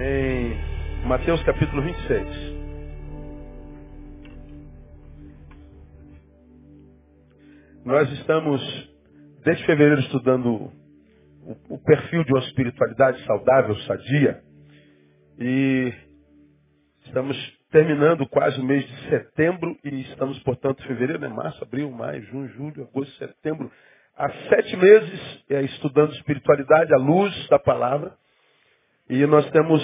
em Mateus capítulo 26. Nós estamos, desde fevereiro, estudando o, o perfil de uma espiritualidade saudável, sadia. E estamos terminando quase o mês de setembro e estamos, portanto, fevereiro, né? março, abril, maio, junho, julho, agosto, setembro. Há sete meses é, estudando espiritualidade à luz da palavra. E nós temos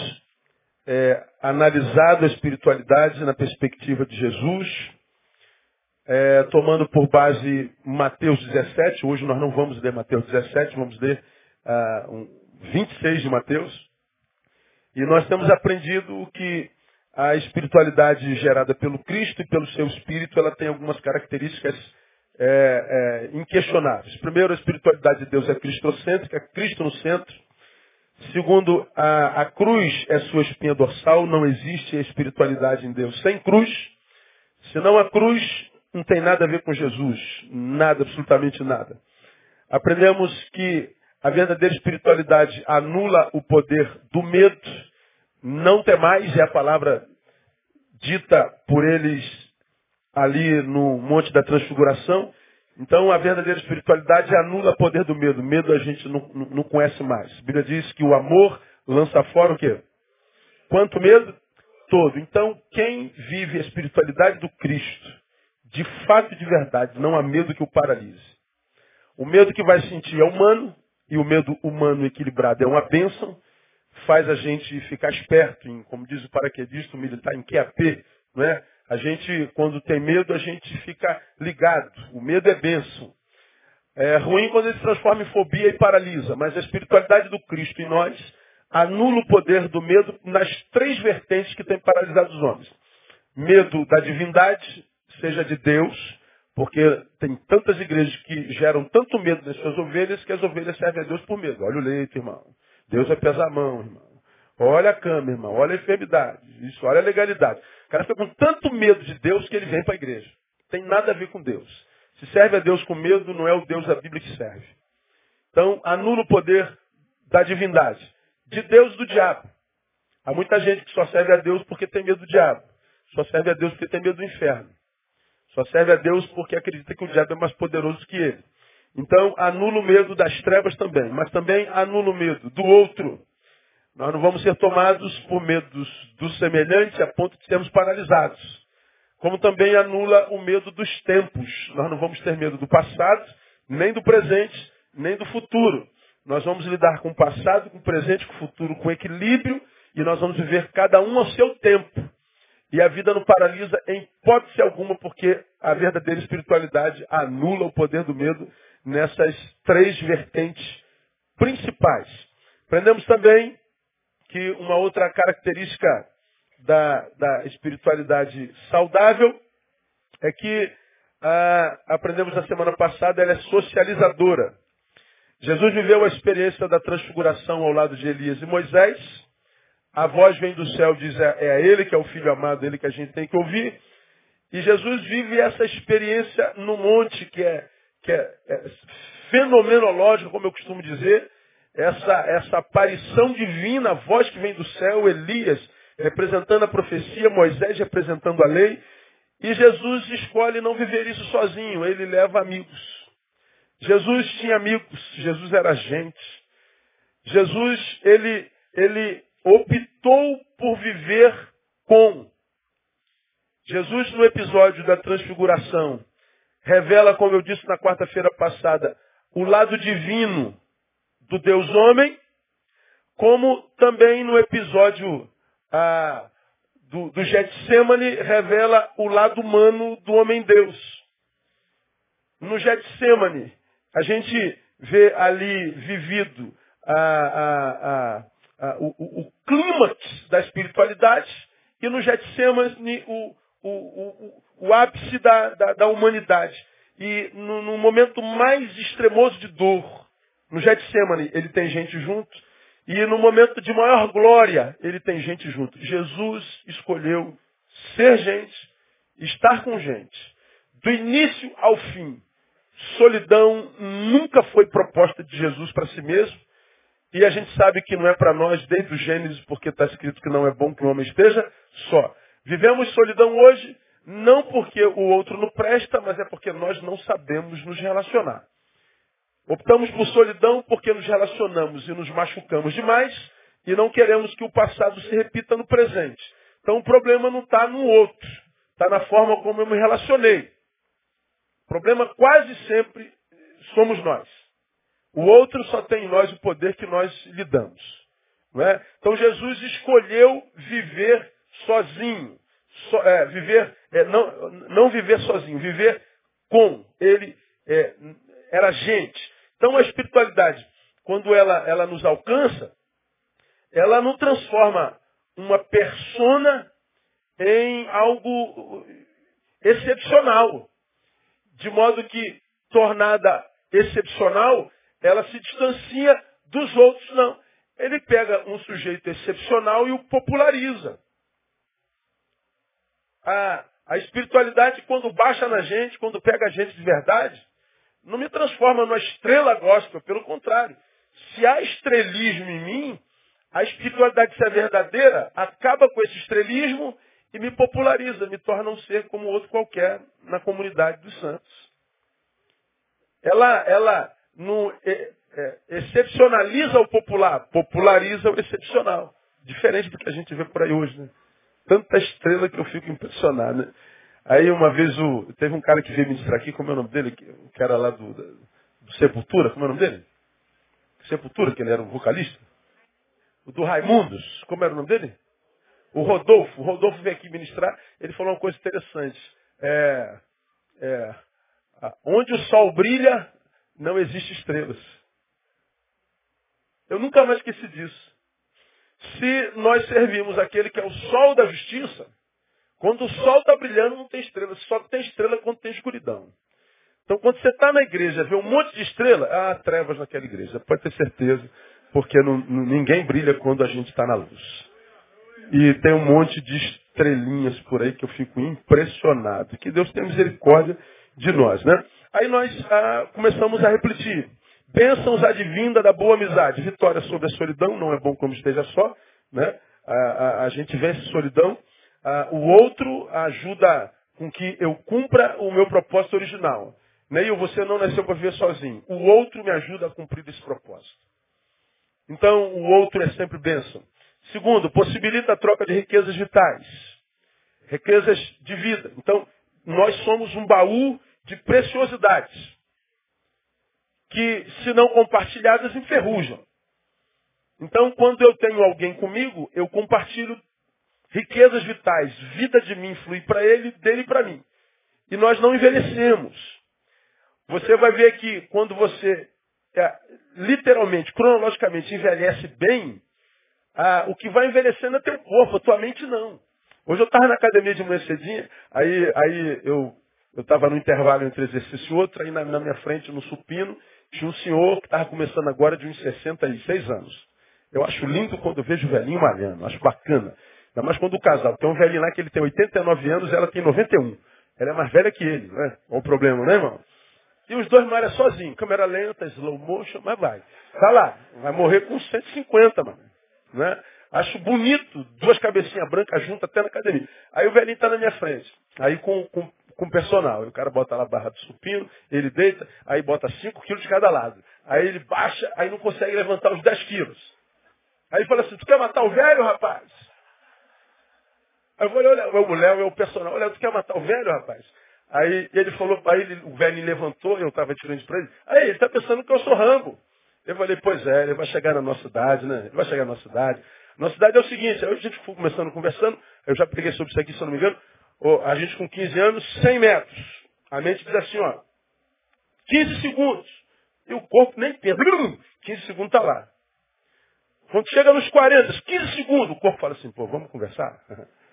é, analisado a espiritualidade na perspectiva de Jesus, é, tomando por base Mateus 17. Hoje nós não vamos ler Mateus 17, vamos ler uh, um, 26 de Mateus. E nós temos aprendido que a espiritualidade gerada pelo Cristo e pelo seu Espírito, ela tem algumas características é, é, inquestionáveis. Primeiro, a espiritualidade de Deus é cristocêntrica, Cristo no centro. Segundo, a, a cruz é sua espinha dorsal, não existe a espiritualidade em Deus sem cruz. Senão a cruz não tem nada a ver com Jesus, nada, absolutamente nada. Aprendemos que a verdadeira espiritualidade anula o poder do medo. Não temais é a palavra dita por eles ali no Monte da Transfiguração. Então a verdadeira espiritualidade anula o poder do medo. Medo a gente não, não conhece mais. A Bíblia diz que o amor lança fora o quê? Quanto medo? Todo. Então quem vive a espiritualidade do Cristo, de fato e de verdade, não há medo que o paralise. O medo que vai sentir é humano, e o medo humano equilibrado é uma bênção, faz a gente ficar esperto, em, como diz o paraquedista, o militar, em QAP, não é? A gente, quando tem medo, a gente fica ligado. O medo é benção. É ruim quando ele se transforma em fobia e paralisa, mas a espiritualidade do Cristo em nós anula o poder do medo nas três vertentes que tem paralisado os homens. Medo da divindade, seja de Deus, porque tem tantas igrejas que geram tanto medo nas suas ovelhas que as ovelhas servem a Deus por medo. Olha o leite, irmão. Deus vai pesar a mão, irmão. Olha a cama, irmão. Olha a enfermidade. Isso, olha a legalidade. Cara fica com tanto medo de Deus que ele vem para a igreja. Tem nada a ver com Deus. Se serve a Deus com medo, não é o Deus da Bíblia que serve. Então, anula o poder da divindade. De Deus do diabo. Há muita gente que só serve a Deus porque tem medo do diabo. Só serve a Deus porque tem medo do inferno. Só serve a Deus porque acredita que o diabo é mais poderoso que ele. Então, anula o medo das trevas também, mas também anula o medo do outro. Nós não vamos ser tomados por medos do semelhante a ponto de sermos paralisados. Como também anula o medo dos tempos. Nós não vamos ter medo do passado, nem do presente, nem do futuro. Nós vamos lidar com o passado, com o presente, com o futuro, com equilíbrio, e nós vamos viver cada um ao seu tempo. E a vida não paralisa em hipótese alguma, porque a verdadeira espiritualidade anula o poder do medo nessas três vertentes principais. Aprendemos também que uma outra característica da, da espiritualidade saudável é que ah, aprendemos na semana passada, ela é socializadora. Jesus viveu a experiência da transfiguração ao lado de Elias e Moisés, a voz vem do céu, diz é, é a ele que é o filho amado, ele que a gente tem que ouvir. E Jesus vive essa experiência no monte que é, que é, é fenomenológica, como eu costumo dizer, essa, essa aparição divina, a voz que vem do céu, Elias representando a profecia, Moisés representando a lei. E Jesus escolhe não viver isso sozinho, ele leva amigos. Jesus tinha amigos, Jesus era gente. Jesus, ele, ele optou por viver com. Jesus, no episódio da transfiguração, revela, como eu disse na quarta-feira passada, o lado divino do Deus homem, como também no episódio ah, do, do Getsemane revela o lado humano do homem-deus. No Getsemane, a gente vê ali vivido a, a, a, o, o, o clímax da espiritualidade e no Getsemane o, o, o, o ápice da, da, da, humanidade. E no, no, momento mais extremoso de dor, no Getsemane, ele tem gente junto. E no momento de maior glória, ele tem gente junto. Jesus escolheu ser gente, estar com gente. Do início ao fim. Solidão nunca foi proposta de Jesus para si mesmo. E a gente sabe que não é para nós desde o Gênesis, porque está escrito que não é bom que o homem esteja só. Vivemos solidão hoje, não porque o outro não presta, mas é porque nós não sabemos nos relacionar. Optamos por solidão porque nos relacionamos e nos machucamos demais e não queremos que o passado se repita no presente. Então o problema não está no outro, está na forma como eu me relacionei. O problema quase sempre somos nós. O outro só tem em nós o poder que nós lhe damos. É? Então Jesus escolheu viver sozinho. So, é, viver, é, não, não viver sozinho, viver com. Ele é, era gente. Então a espiritualidade, quando ela, ela nos alcança, ela não transforma uma persona em algo excepcional. De modo que, tornada excepcional, ela se distancia dos outros, não. Ele pega um sujeito excepcional e o populariza. A, a espiritualidade, quando baixa na gente, quando pega a gente de verdade, não me transforma numa estrela gospel, pelo contrário. Se há estrelismo em mim, a espiritualidade, se é verdadeira, acaba com esse estrelismo e me populariza, me torna um ser como outro qualquer na comunidade dos santos. Ela, ela não é, é, excepcionaliza o popular, populariza o excepcional. Diferente do que a gente vê por aí hoje, né? Tanta estrela que eu fico impressionado, né? Aí uma vez o, teve um cara que veio ministrar aqui, como é o nome dele? O cara lá do, do Sepultura, como é o nome dele? Sepultura, que ele era um vocalista. O do Raimundos, como era o nome dele? O Rodolfo. O Rodolfo veio aqui ministrar, ele falou uma coisa interessante. É, é, onde o sol brilha, não existe estrelas. Eu nunca mais esqueci disso. Se nós servimos aquele que é o sol da justiça, quando o sol está brilhando, não tem estrela. Só tem estrela quando tem escuridão. Então, quando você está na igreja, vê um monte de estrela, há trevas naquela igreja. Pode ter certeza. Porque não, ninguém brilha quando a gente está na luz. E tem um monte de estrelinhas por aí que eu fico impressionado. Que Deus tenha misericórdia de nós, né? Aí nós ah, começamos a refletir. Bênçãos advinda da boa amizade. Vitória sobre a solidão, não é bom como esteja só. Né? A, a, a gente vence solidão ah, o outro ajuda com que eu cumpra o meu propósito original. Neil, você não nasceu para viver sozinho. O outro me ajuda a cumprir esse propósito. Então, o outro é sempre bênção. Segundo, possibilita a troca de riquezas vitais. Riquezas de vida. Então, nós somos um baú de preciosidades. Que, se não compartilhadas, enferrujam. Então, quando eu tenho alguém comigo, eu compartilho riquezas vitais, vida de mim flui para ele, dele para mim. E nós não envelhecemos. Você vai ver que quando você é, literalmente, cronologicamente envelhece bem, ah, o que vai envelhecendo é teu corpo, a tua mente não. Hoje eu estava na academia de manhã cedinha, aí, aí eu estava no intervalo entre exercício e outro, aí na, na minha frente, no supino, tinha um senhor que estava começando agora de uns 66 anos. Eu acho lindo quando eu vejo o velhinho malhando, acho bacana. Ainda mais quando o casal tem um velhinho lá que ele tem 89 anos ela tem 91. Ela é mais velha que ele, né? Qual o problema, né, irmão? E os dois malham sozinhos, câmera lenta, slow motion, mas vai. Tá lá, vai morrer com 150, mano. Né? Acho bonito, duas cabecinhas brancas juntas até na academia. Aí o velhinho tá na minha frente. Aí com, com, com personal. O cara bota lá a barra do supino, ele deita, aí bota 5 quilos de cada lado. Aí ele baixa, aí não consegue levantar os 10 quilos. Aí fala assim, tu quer matar o velho, rapaz? Aí eu falei, olha, o Léo é o personal. Olha, tu quer matar o velho, rapaz? Aí ele falou, aí ele, o velho levantou, eu estava frente para ele. Aí ele está pensando que eu sou Rambo. Eu falei, pois é, ele vai chegar na nossa idade, né? Ele vai chegar na nossa idade. Nossa idade é o seguinte, aí a gente foi começando conversando, eu já peguei sobre isso aqui, se eu não me engano, a gente com 15 anos, 100 metros. A mente diz assim, ó, 15 segundos. E o corpo nem pensa. 15 segundos está lá. Quando chega nos 40, 15 segundos, o corpo fala assim, pô, vamos conversar?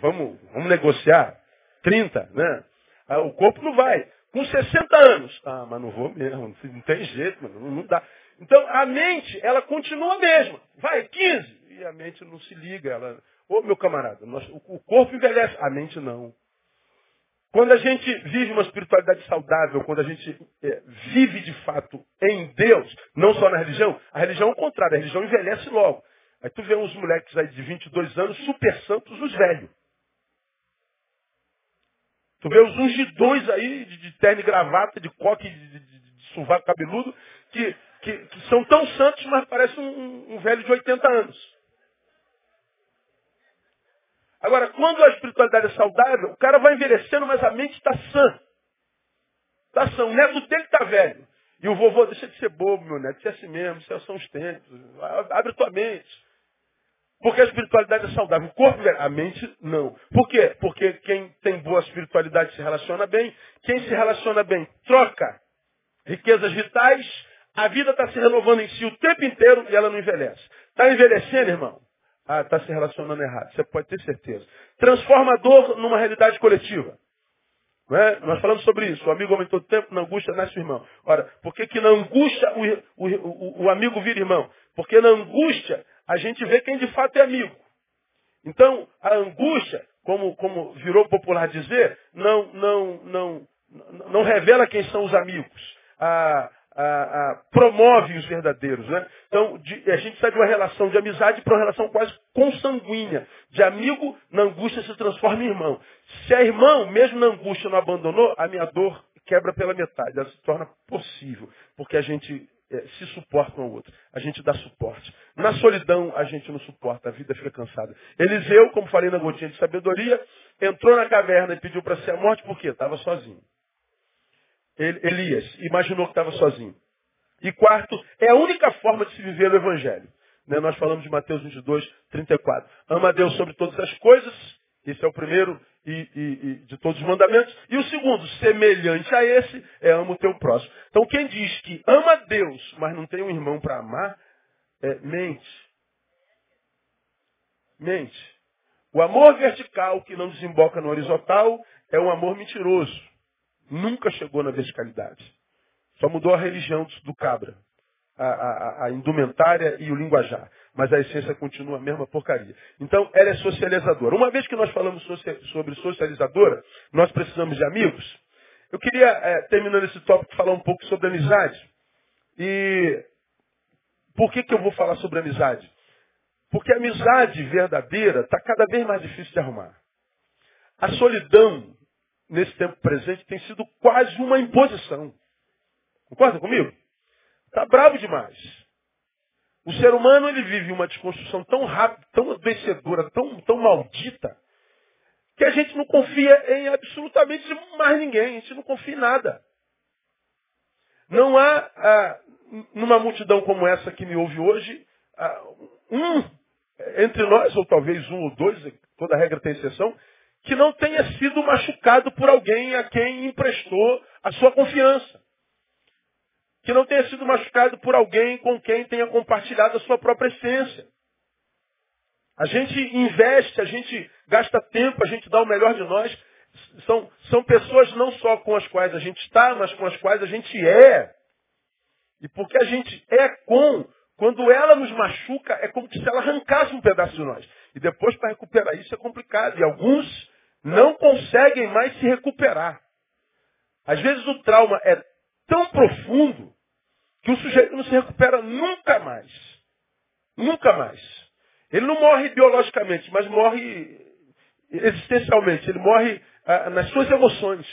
vamos, vamos negociar. 30, né? Ah, o corpo não vai. Com 60 anos. Ah, mas não vou mesmo. Não tem jeito, mano. Não, dá. Então, a mente, ela continua a mesma. Vai, 15. E a mente não se liga. Ela, ô meu camarada, nós, o, o corpo envelhece. A mente não. Quando a gente vive uma espiritualidade saudável, quando a gente é, vive de fato em Deus, não só na religião, a religião é o contrário, a religião envelhece logo. Aí tu vê uns moleques aí de 22 anos, super santos, os velhos. Tu vê os ungidões aí, de, de terno e gravata, de coque, de, de, de, cabeludo, que, que, que, são tão santos, mas parecem um, um velho de 80 anos. Agora, quando a espiritualidade é saudável, o cara vai envelhecendo, mas a mente está sã. Está sã. O neto dele está velho. E o vovô, deixa de ser bobo, meu neto. Isso é assim mesmo, isso são os tempos. Abre tua mente. Porque a espiritualidade é saudável. O corpo, a mente, não. Por quê? Porque quem tem boa espiritualidade se relaciona bem. Quem se relaciona bem troca riquezas vitais. A vida está se renovando em si o tempo inteiro e ela não envelhece. Está envelhecendo, irmão? Ah, está se relacionando errado. Você pode ter certeza. Transformador numa realidade coletiva. É? Nós falamos sobre isso. O amigo aumentou o tempo, na angústia nasce o irmão. Ora, por que, que na angústia o, o, o, o amigo vira irmão? Porque na angústia a gente vê quem de fato é amigo. Então, a angústia, como, como virou popular dizer, não, não, não, não revela quem são os amigos. A, a, a, promove os verdadeiros. Né? Então, de, a gente sai de uma relação de amizade para uma relação quase consanguínea. De amigo, na angústia se transforma em irmão. Se é irmão, mesmo na angústia não abandonou, a minha dor quebra pela metade. Ela se torna possível. Porque a gente é, se suporta um ao outro. A gente dá suporte. Na solidão, a gente não suporta, a vida fica cansada. Eliseu, como falei na gotinha de sabedoria, entrou na caverna e pediu para ser a morte, por quê? Estava sozinho. Elias imaginou que estava sozinho. E quarto, é a única forma de se viver o Evangelho. Né? Nós falamos de Mateus 22, 34. Ama a Deus sobre todas as coisas. Esse é o primeiro e, e, e de todos os mandamentos. E o segundo, semelhante a esse, é ama o teu próximo. Então quem diz que ama Deus, mas não tem um irmão para amar, é, mente. Mente. O amor vertical que não desemboca no horizontal é um amor mentiroso. Nunca chegou na verticalidade. Só mudou a religião do cabra. A, a, a, indumentária e o linguajar. Mas a essência continua a mesma porcaria. Então, ela é socializadora. Uma vez que nós falamos sobre socializadora, nós precisamos de amigos. Eu queria, é, terminando esse tópico, falar um pouco sobre amizade. E por que, que eu vou falar sobre amizade? Porque a amizade verdadeira está cada vez mais difícil de arrumar. A solidão, nesse tempo presente, tem sido quase uma imposição. Concorda comigo? Está bravo demais. O ser humano ele vive uma desconstrução tão rápida, tão adoecedora, tão, tão maldita, que a gente não confia em absolutamente mais ninguém. A gente não confia em nada. Não há, ah, numa multidão como essa que me ouve hoje, ah, um entre nós, ou talvez um ou dois, toda regra tem exceção, que não tenha sido machucado por alguém a quem emprestou a sua confiança. Que não tenha sido machucado por alguém com quem tenha compartilhado a sua própria essência. A gente investe, a gente gasta tempo, a gente dá o melhor de nós. São, são pessoas não só com as quais a gente está, mas com as quais a gente é. E porque a gente é com, quando ela nos machuca, é como se ela arrancasse um pedaço de nós. E depois para recuperar isso é complicado. E alguns não conseguem mais se recuperar. Às vezes o trauma é tão profundo que o sujeito não se recupera nunca mais. Nunca mais. Ele não morre biologicamente, mas morre existencialmente. Ele morre ah, nas suas emoções.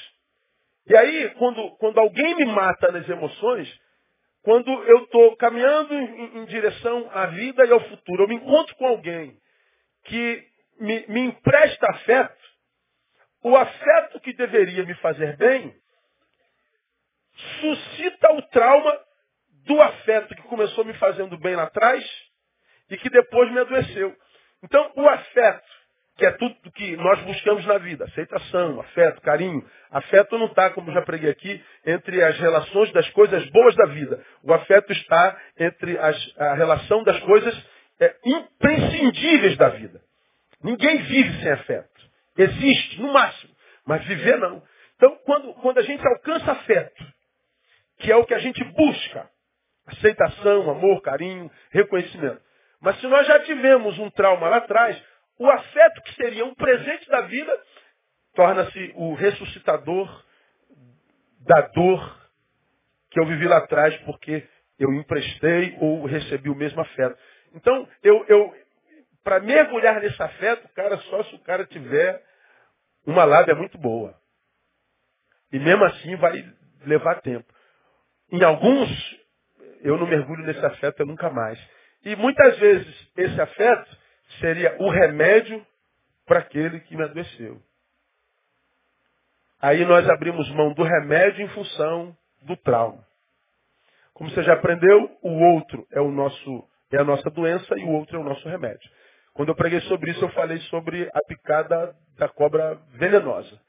E aí, quando, quando alguém me mata nas emoções, quando eu estou caminhando em, em, direção à vida e ao futuro, eu me encontro com alguém que me, me empresta afeto, o afeto que deveria me fazer bem suscita o trauma do afeto que começou me fazendo bem lá atrás e que depois me adoeceu. Então, o afeto que é tudo que nós buscamos na vida. Aceitação, afeto, carinho. Afeto não está, como já preguei aqui, entre as relações das coisas boas da vida. O afeto está entre as, a relação das coisas é, imprescindíveis da vida. Ninguém vive sem afeto. Existe, no máximo. Mas viver não. Então, quando, quando a gente alcança afeto, que é o que a gente busca, aceitação, amor, carinho, reconhecimento. Mas se nós já tivemos um trauma lá atrás, o afeto que seria um presente da vida torna-se o ressuscitador da dor que eu vivi lá atrás porque eu emprestei ou recebi o mesmo afeto. Então, eu, eu para mergulhar nesse afeto, cara, só se o cara tiver uma lábia muito boa. E mesmo assim vai levar tempo. Em alguns, eu não mergulho nesse afeto nunca mais. E muitas vezes esse afeto seria o remédio para aquele que me adoeceu. Aí nós abrimos mão do remédio em função do trauma. Como você já aprendeu, o outro é o nosso é a nossa doença e o outro é o nosso remédio. Quando eu preguei sobre isso, eu falei sobre a picada da cobra venenosa.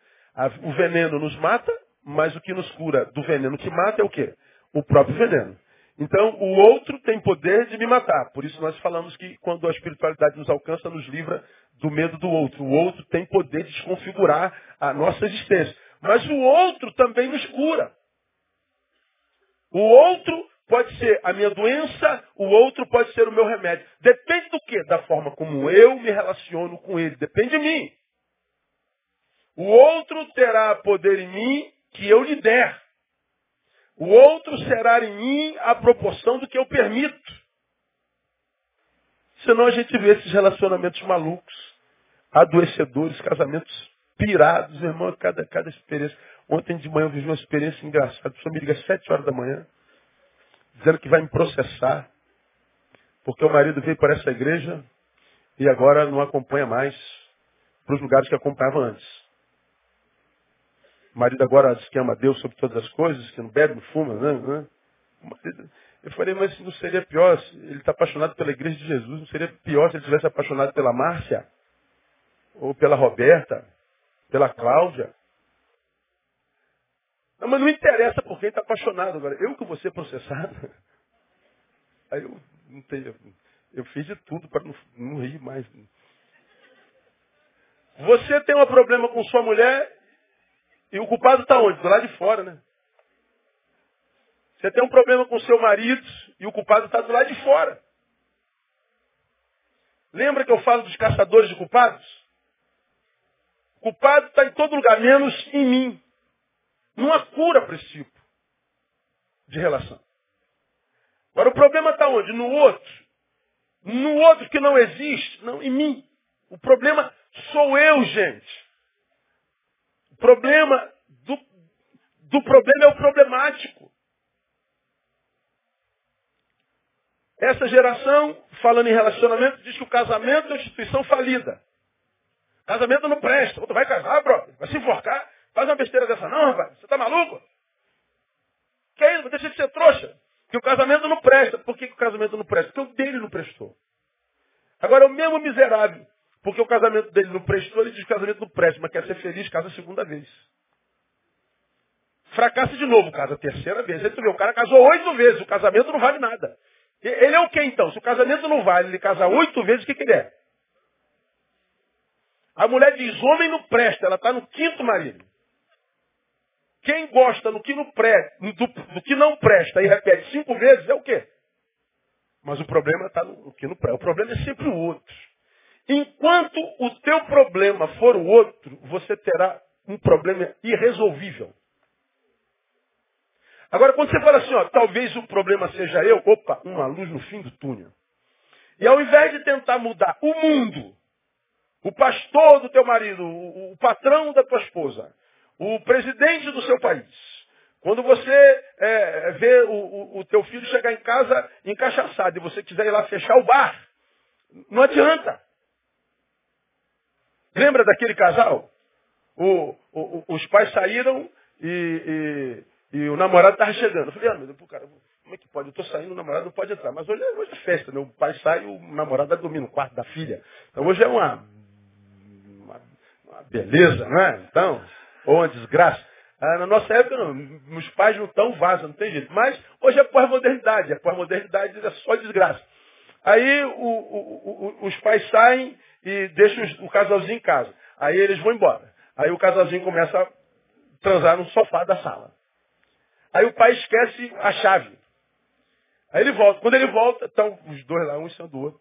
o veneno nos mata, mas o que nos cura do veneno que mata é o quê? O próprio veneno. Então, o outro tem poder de me matar. Por isso nós falamos que quando a espiritualidade nos alcança, nos livra do medo do outro. O outro tem poder de desconfigurar a nossa existência. Mas o outro também nos cura. O outro pode ser a minha doença, o outro pode ser o meu remédio. Depende do quê? Da forma como eu me relaciono com ele. Depende de mim. O outro terá poder em mim que eu lhe der. O outro será em mim a proporção do que eu permito. Senão a gente vê esses relacionamentos malucos, adoecedores, casamentos pirados, irmão, cada, cada experiência. Ontem de manhã eu vivi uma experiência engraçada. A pessoa me liga às sete horas da manhã, dizendo que vai me processar, porque o marido veio para essa igreja e agora não acompanha mais para os lugares que acompanhava antes. O marido agora diz que ama Deus sobre todas as coisas, que não bebe, não fuma, né? né? Eu falei, mas não seria pior, ele está apaixonado pela igreja de Jesus, não seria pior se ele tivesse apaixonado pela Márcia? Ou pela Roberta? Pela Cláudia? Não, mas não interessa por quem está apaixonado agora. Eu que vou ser processado. Aí eu não tenho, eu fiz de tudo para não, não rir mais. Você tem um problema com sua mulher, e o culpado está onde? Do lado de fora, né? Você tem um problema com seu marido e o culpado está do lado de fora. Lembra que eu falo dos caçadores de culpados? O culpado está em todo lugar, menos em mim. Não há cura para esse tipo de relação. Agora o problema está onde? No outro. No outro que não existe, não em mim. O problema sou eu, gente. Problema do, do problema é o problemático. Essa geração, falando em relacionamento, diz que o casamento é uma instituição falida. Casamento não presta. Outro vai casar. Vai se enforcar. Faz uma besteira dessa não, rapaz. Você tá maluco? Que é isso? Deixa de ser trouxa. Que o casamento não presta. Por que, que o casamento não presta? Porque o dele não prestou. Agora, o mesmo miserável porque o casamento dele não prestou, ele diz que o casamento não presta, mas quer ser feliz, casa a segunda vez. Fracassa de novo, casa a terceira vez. Aí tu vê, o cara casou oito vezes, o casamento não vale nada. Ele é o que então? Se o casamento não vale, ele casa oito vezes, o que, que ele é? A mulher diz, homem não presta, ela está no quinto marido. Quem gosta no que, não presta, do, do que não presta e repete cinco vezes é o quê? Mas o problema está no, no que não presta. O problema é sempre o outro. Enquanto o teu problema for o outro, você terá um problema irresolvível. Agora, quando você fala assim, ó, talvez o problema seja eu, opa, uma luz no fim do túnel. E ao invés de tentar mudar o mundo, o pastor do teu marido, o, patrão da tua esposa, o presidente do seu país, quando você é, vê o, o, o teu filho chegar em casa encaixaçado e você quiser ir lá fechar o bar, não adianta. Lembra daquele casal? O, o, os pais saíram e, e, e o namorado estava chegando. Eu falei, ah, meu Deus, cara, como é que pode? Eu estou saindo, o namorado não pode entrar. Mas hoje, é, hoje é festa, né? O pai sai e o namorado vai dormir no quarto da filha. Então hoje é uma, uma, uma beleza, não é? Então, ou uma desgraça. Ah, na nossa época, não, os pais não estão vaza, não tem jeito. Mas hoje é pós-modernidade. A pós-modernidade é só desgraça. Aí o, o, o, os pais saem e deixa o casalzinho em casa. Aí eles vão embora. Aí o casalzinho começa a transar no sofá da sala. Aí o pai esquece a chave. Aí ele volta. Quando ele volta, estão os dois lá, um em cima do outro.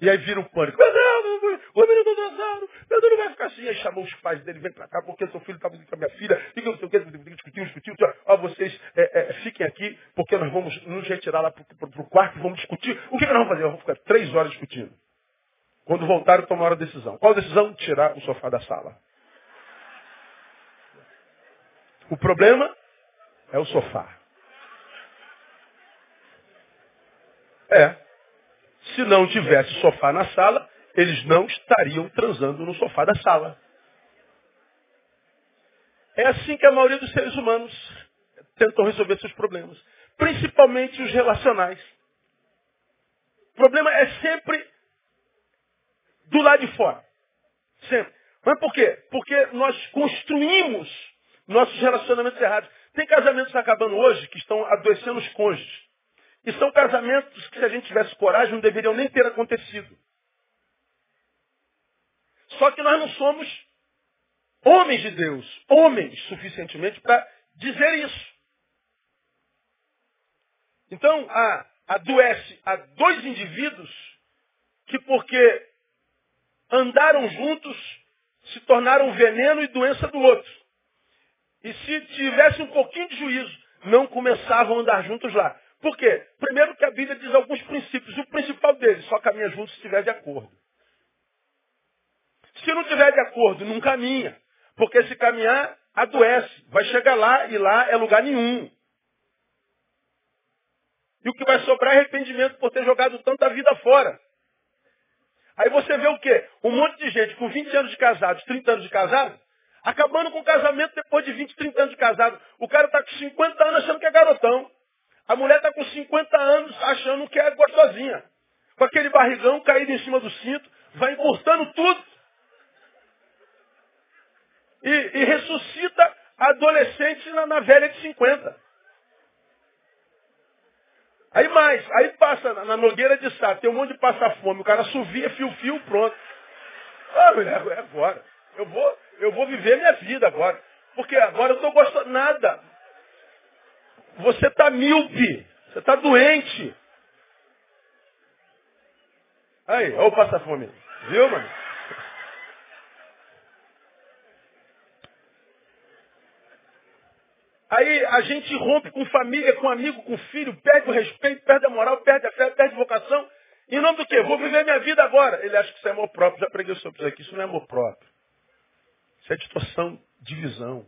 E aí vira o pânico. Meu Deus, o menino do atrasado, meu Deus não vai ficar assim. Aí chamou os pais dele, vem pra cá, porque seu filho estava com a minha filha, fica não sei o que, discutiu, discutiu. Ó, vocês é, é, fiquem aqui, porque nós vamos nos retirar lá pro, pro quarto e vamos discutir. O que, que nós vamos fazer? Vamos ficar três horas discutindo. Quando voltaram, tomaram a decisão. Qual decisão? Tirar o sofá da sala. O problema é o sofá. É. Se não tivesse sofá na sala, eles não estariam transando no sofá da sala. É assim que a maioria dos seres humanos tentam resolver seus problemas. Principalmente os relacionais. O problema é sempre do lado de fora. Sempre. Mas por quê? Porque nós construímos nossos relacionamentos errados. Tem casamentos acabando hoje que estão adoecendo os cônjuges. E são casamentos que, se a gente tivesse coragem, não deveriam nem ter acontecido. Só que nós não somos homens de Deus, homens suficientemente para dizer isso. Então, adoece a dois indivíduos que, porque andaram juntos, se tornaram veneno e doença do outro. E se tivesse um pouquinho de juízo, não começavam a andar juntos lá. Por quê? Primeiro que a Bíblia diz alguns princípios. O principal deles, só caminha junto se estiver de acordo. Se não tiver de acordo, não caminha. Porque se caminhar, adoece. Vai chegar lá e lá é lugar nenhum. E o que vai sobrar é arrependimento por ter jogado tanta vida fora. Aí você vê o quê? Um monte de gente com 20 anos de casado, 30 anos de casado, acabando com o casamento depois de 20, 30 anos de casado. O cara está com 50 anos achando que é garotão. A mulher está com 50 anos achando que é gostosinha. Com aquele barrigão caído em cima do cinto, vai encurtando tudo. E, e ressuscita adolescente na, na, velha de 50. Aí mais, aí passa na, Nogueira de Sá, tem um monte de passar fome, o cara suvia, fio-fio, pronto. Ah, mulher, é agora. Eu vou, eu vou viver minha vida agora. Porque agora eu estou gostando nada. Você está míope. Você está doente. Aí, olha o passa-fome. Viu, mano? Aí a gente rompe com família, com amigo, com filho, perde o respeito, perde a moral, perde a fé, perde a vocação. Em nome do quê? Vou viver minha vida agora. Ele acha que isso é amor próprio. Já preguei sobre isso aqui. Isso não é amor próprio. Isso é distorção de visão.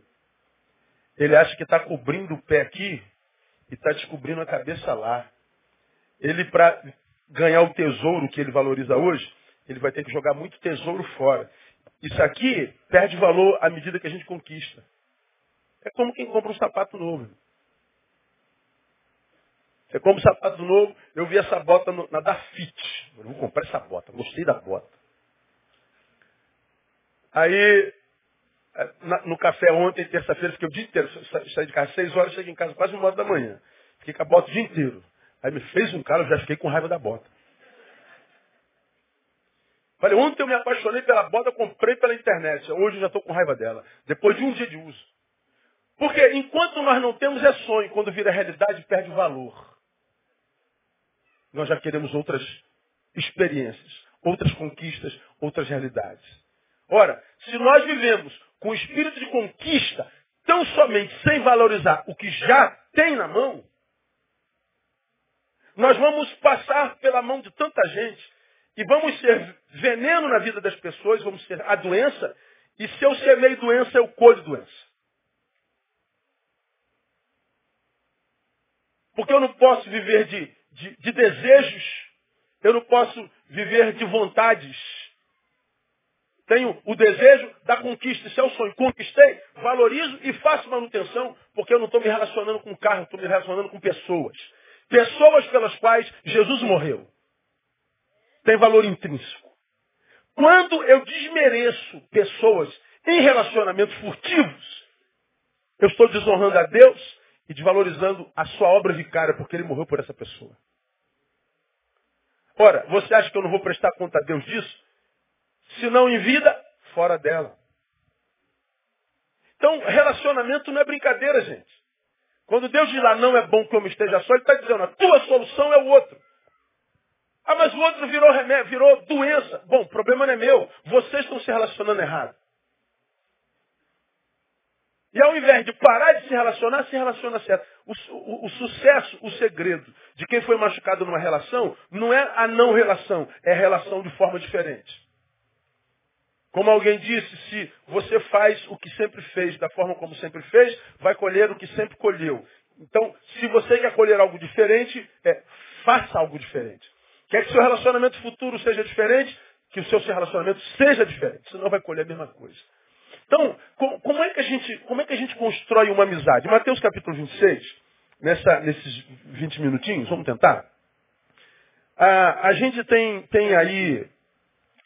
Ele acha que está cobrindo o pé aqui e está descobrindo a cabeça lá. Ele, para ganhar o tesouro que ele valoriza hoje, ele vai ter que jogar muito tesouro fora. Isso aqui perde valor à medida que a gente conquista. É como quem compra um sapato novo. É como um sapato novo. Eu vi essa bota no, na da Fit. Eu vou comprar essa bota. Gostei da bota. Aí, é, no café ontem, terça-feira, fiquei o dia inteiro. Saí de casa seis horas, cheguei em casa quase uma hora da manhã. Fiquei com a bota o dia inteiro. Aí me fez um cara, eu já fiquei com raiva da bota. Falei, ontem eu me apaixonei pela bota, comprei pela internet. Hoje eu já estou com raiva dela. Depois de um dia de uso. Porque enquanto nós não temos é sonho, quando vira realidade perde o valor. Nós já queremos outras experiências, outras conquistas, outras realidades. Ora, se nós vivemos com o espírito de conquista, tão somente sem valorizar o que já tem na mão, nós vamos passar pela mão de tanta gente e vamos ser veneno na vida das pessoas, vamos ser a doença, e se eu semeio doença, eu colho doença. Porque eu não posso viver de, de, de desejos, eu não posso viver de vontades. Tenho o desejo da conquista, esse é o sonho. Conquistei, valorizo e faço manutenção, porque eu não estou me relacionando com carro, estou me relacionando com pessoas. Pessoas pelas quais Jesus morreu. Tem valor intrínseco. Quando eu desmereço pessoas em relacionamentos furtivos, eu estou desonrando a Deus e desvalorizando a sua obra vicária, porque ele morreu por essa pessoa. Ora, você acha que eu não vou prestar conta a Deus disso? Se não em vida, fora dela. Então, relacionamento não é brincadeira, gente. Quando Deus diz lá, não é bom que eu me esteja só, Ele está dizendo, a tua solução é o outro. Ah, mas o outro virou remédio, virou doença. Bom, o problema não é meu. Vocês estão se relacionando errado. E ao invés de parar de se relacionar, se relaciona certo. O, o, o, sucesso, o segredo de quem foi machucado numa relação, não é a não relação, é relação de forma diferente. Como alguém disse, se você faz o que sempre fez, da forma como sempre fez, vai colher o que sempre colheu. Então, se você quer colher algo diferente, é, faça algo diferente. Quer que seu relacionamento futuro seja diferente, que o seu relacionamento seja diferente, senão vai colher a mesma coisa. Então, como é que a gente, como é que a gente constrói uma amizade? Mateus capítulo 26, nessa, nesses 20 minutinhos, vamos tentar? Ah, a gente tem, tem aí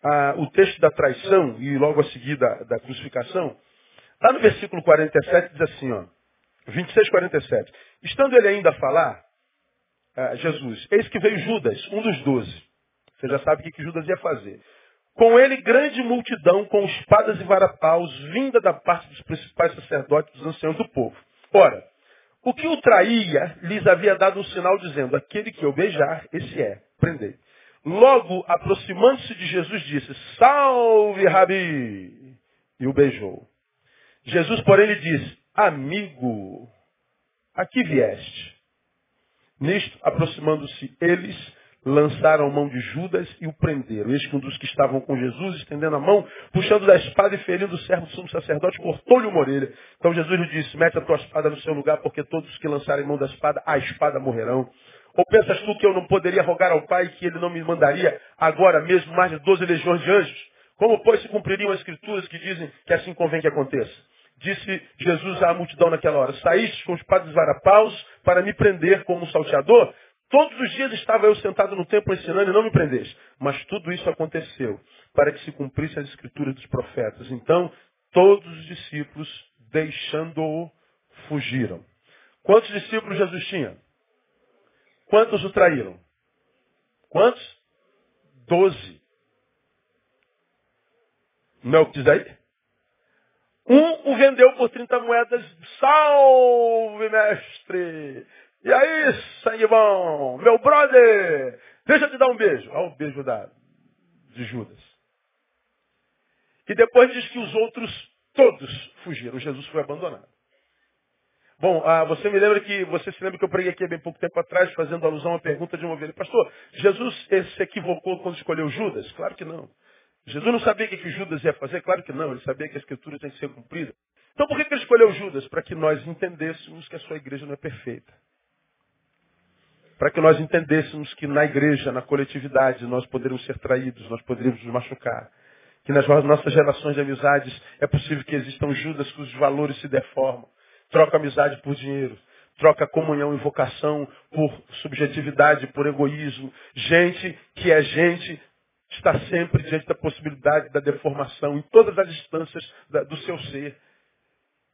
ah, o texto da traição e logo a seguir da, crucificação. Lá no versículo 47 diz assim, ó, 26, 47. Estando ele ainda a falar, ah, Jesus, eis que veio Judas, um dos doze. Você já sabe o que Judas ia fazer. Com ele, grande multidão, com espadas e varapaus, vinda da parte dos principais sacerdotes dos anciãos do povo. Ora, o que o traía lhes havia dado um sinal dizendo, aquele que eu beijar, esse é, prendei. Logo, aproximando-se de Jesus, disse, salve, Rabi! E o beijou. Jesus, porém, lhe disse, amigo, aqui vieste. Nisto, aproximando-se eles, lançaram mão de Judas e o prenderam. Eis que um dos que estavam com Jesus, estendendo a mão, puxando da espada e ferindo o servo do sumo sacerdote, cortou-lhe uma orelha. Então Jesus lhe disse, mete a tua espada no seu lugar, porque todos que lançarem mão da espada, a espada morrerão. Ou pensas tu que eu não poderia rogar ao Pai que ele não me mandaria agora mesmo mais de doze legiões de anjos? Como, pois, se cumpririam as escrituras que dizem que assim convém que aconteça? Disse Jesus à multidão naquela hora, saíste com espadas e varapaus para me prender como um salteador? Todos os dias estava eu sentado no templo ensinando e não me prendeste. Mas tudo isso aconteceu para que se cumprisse as escrituras dos profetas. Então, todos os discípulos, deixando-o, fugiram. Quantos discípulos Jesus tinha? Quantos o traíram? Quantos? Doze. Não é o que diz aí? Um o vendeu por 30 moedas. Salve, mestre! E aí, sangue bom, meu brother, deixa eu te dar um beijo. Olha o beijo da, de Judas. E depois diz que os outros todos fugiram. Jesus foi abandonado. Bom, ah, você me lembra que, você se lembra que eu preguei aqui há bem pouco tempo atrás, fazendo alusão à pergunta de uma ovelha. Pastor, Jesus se equivocou quando escolheu Judas? Claro que não. Jesus não sabia o que, Judas ia fazer? Claro que não. Ele sabia que a escritura tem que ser cumprida. Então por que ele escolheu Judas? Para que nós entendêssemos que a sua igreja não é perfeita para que nós entendêssemos que na igreja, na coletividade, nós poderíamos ser traídos, nós poderíamos nos machucar. Que nas nossas relações de amizades é possível que existam Judas cujos valores se deformam. Troca amizade por dinheiro. Troca comunhão e vocação por subjetividade, por egoísmo. Gente que é gente está sempre diante da possibilidade da deformação em todas as instâncias do seu ser.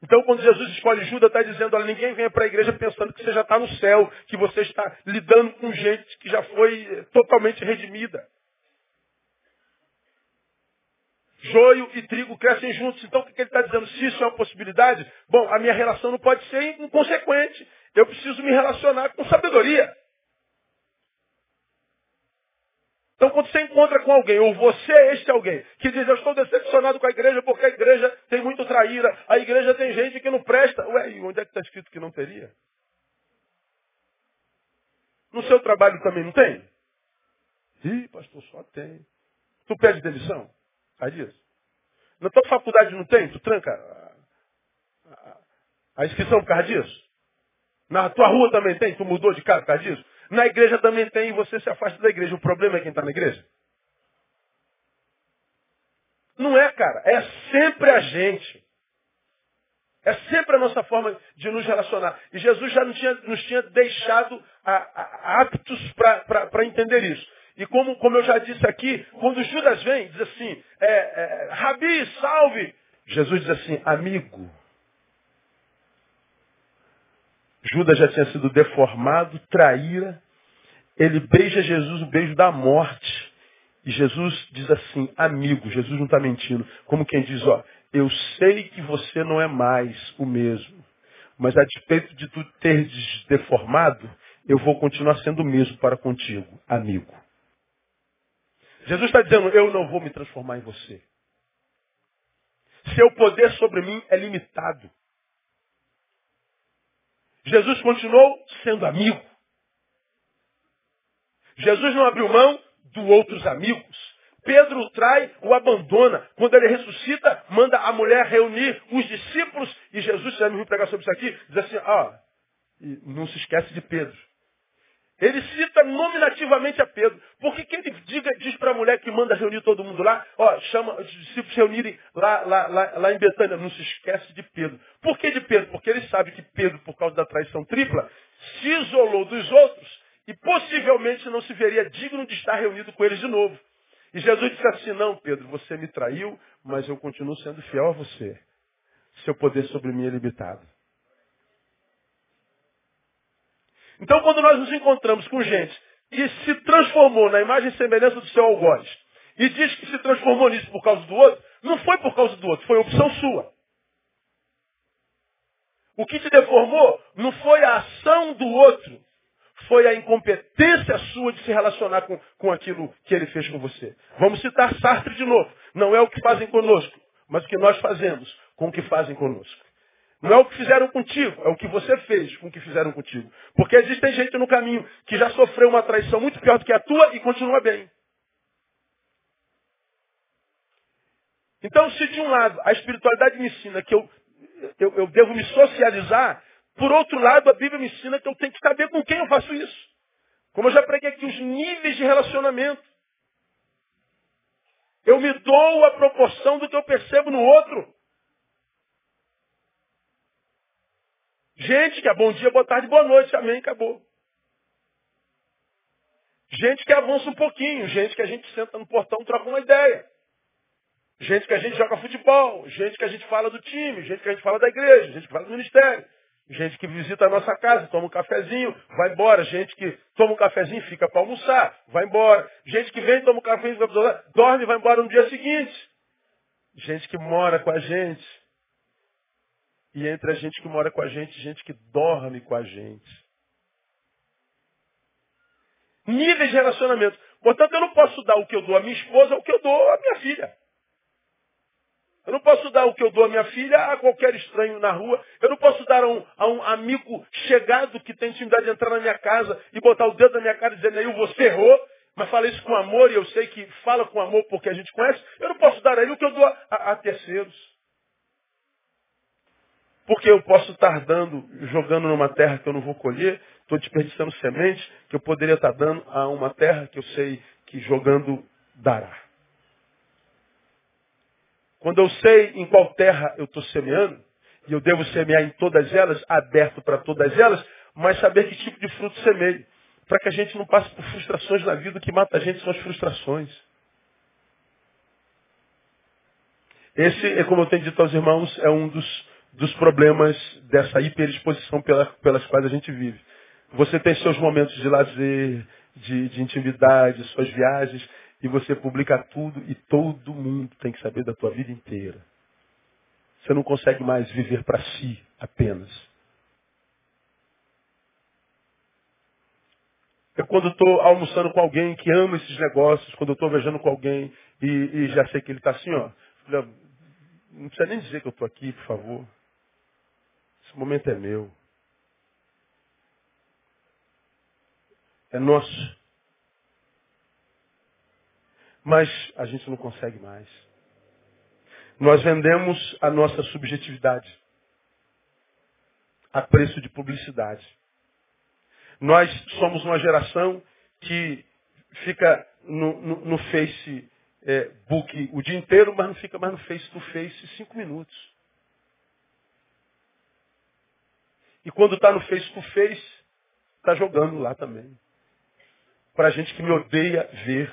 Então, quando Jesus escolhe Judas, está dizendo, olha, ninguém venha para a igreja pensando que você já está no céu, que você está lidando com gente que já foi eh, totalmente redimida. Joio e trigo crescem juntos. Então, o que ele está dizendo? Se isso é uma possibilidade, bom, a minha relação não pode ser inconsequente. Eu preciso me relacionar com sabedoria. Então, quando você encontra com alguém, ou você é este alguém, que diz, eu estou decepcionado com a igreja porque a igreja tem muito traíra, a igreja tem gente que não presta. Ué, e onde é que está escrito que não teria? No seu trabalho também não tem? Ih, pastor, só tem. Tu pede demissão? Faz isso. Na tua faculdade não tem? Tu tranca a, a, a inscrição por causa disso? Na tua rua também tem? Tu mudou de casa por causa disso? Na igreja também tem você se afasta da igreja. O problema é quem está na igreja. Não é, cara. É sempre a gente. É sempre a nossa forma de nos relacionar. E Jesus já nos tinha, nos tinha deixado a, a, aptos para entender isso. E como, como eu já disse aqui, quando Judas vem, diz assim, é, é, Rabi, salve. Jesus diz assim, amigo. Judas já tinha sido deformado, traíra. Ele beija Jesus o beijo da morte. E Jesus diz assim, amigo, Jesus não está mentindo. Como quem diz, ó, eu sei que você não é mais o mesmo. Mas a despeito de tu teres deformado, eu vou continuar sendo o mesmo para contigo, amigo. Jesus está dizendo, eu não vou me transformar em você. Seu poder sobre mim é limitado. Jesus continuou sendo amigo. Jesus não abriu mão dos outros amigos. Pedro o trai, o abandona. Quando ele ressuscita, manda a mulher reunir os discípulos. E Jesus, se me pregar sobre isso aqui, diz assim, ó, não se esquece de Pedro. Ele cita nominativamente a Pedro. Por que, que ele diga, diz para a mulher que manda reunir todo mundo lá? Ó, chama os discípulos reunirem lá, lá, lá, lá em Betânia. Não se esquece de Pedro. Por que de Pedro? Porque ele sabe que Pedro, por causa da traição tripla, se isolou dos outros e possivelmente não se veria digno de estar reunido com eles de novo. E Jesus disse assim, não, Pedro, você me traiu, mas eu continuo sendo fiel a você. Seu poder sobre mim é limitado. Então, quando nós nos encontramos com gente que se transformou na imagem e semelhança do seu algoz e diz que se transformou nisso por causa do outro, não foi por causa do outro, foi opção sua. O que te deformou não foi a ação do outro, foi a incompetência sua de se relacionar com, com aquilo que ele fez com você. Vamos citar Sartre de novo. Não é o que fazem conosco, mas o que nós fazemos com o que fazem conosco. Não é o que fizeram contigo, é o que você fez com o que fizeram contigo. Porque existe gente no caminho que já sofreu uma traição muito pior do que a tua e continua bem. Então, se de um lado a espiritualidade me ensina que eu, eu, eu devo me socializar, por outro lado a Bíblia me ensina que eu tenho que saber com quem eu faço isso. Como eu já preguei aqui, os níveis de relacionamento. Eu me dou a proporção do que eu percebo no outro. Gente que é bom dia, boa tarde, boa noite, amém, acabou. Gente que avança um pouquinho, gente que a gente senta no portão, troca uma ideia. Gente que a gente joga futebol, gente que a gente fala do time, gente que a gente fala da igreja, gente que fala do ministério. Gente que visita a nossa casa, toma um cafezinho, vai embora. Gente que toma um cafezinho, fica para almoçar, vai embora. Gente que vem, toma um cafezinho, dorme e vai embora no dia seguinte. Gente que mora com a gente, e entre a gente que mora com a gente, gente que dorme com a gente. Níveis de relacionamento. Portanto, eu não posso dar o que eu dou à minha esposa, o que eu dou à minha filha. Eu não posso dar o que eu dou à minha filha a qualquer estranho na rua. Eu não posso dar a um, a um amigo chegado que tem intimidade de entrar na minha casa e botar o dedo na minha cara e dizer, você errou. Mas fala isso com amor e eu sei que fala com amor porque a gente conhece. Eu não posso dar a ele o que eu dou a, a, a terceiros. Porque eu posso estar dando, jogando numa terra que eu não vou colher, estou desperdiçando semente que eu poderia estar dando a uma terra que eu sei que jogando dará. Quando eu sei em qual terra eu estou semeando, e eu devo semear em todas elas, aberto para todas elas, mas saber que tipo de fruto semeio. Para que a gente não passe por frustrações na vida, o que mata a gente são as frustrações. Esse, é como eu tenho dito aos irmãos, é um dos dos problemas dessa hiperexposição pela, pelas quais a gente vive. Você tem seus momentos de lazer, de, de intimidade, suas viagens, e você publica tudo e todo mundo tem que saber da tua vida inteira. Você não consegue mais viver para si apenas. Eu quando estou almoçando com alguém que ama esses negócios, quando eu estou viajando com alguém e, e, já sei que ele está assim, ó, não precisa nem dizer que eu estou aqui, por favor. Esse momento é meu. É nosso. Mas a gente não consegue mais. Nós vendemos a nossa subjetividade a preço de publicidade. Nós somos uma geração que fica no, no, no Facebook é, o dia inteiro, mas não fica mais no Face to Face cinco minutos. E quando está no face to face, está jogando lá também. Para gente que me odeia ver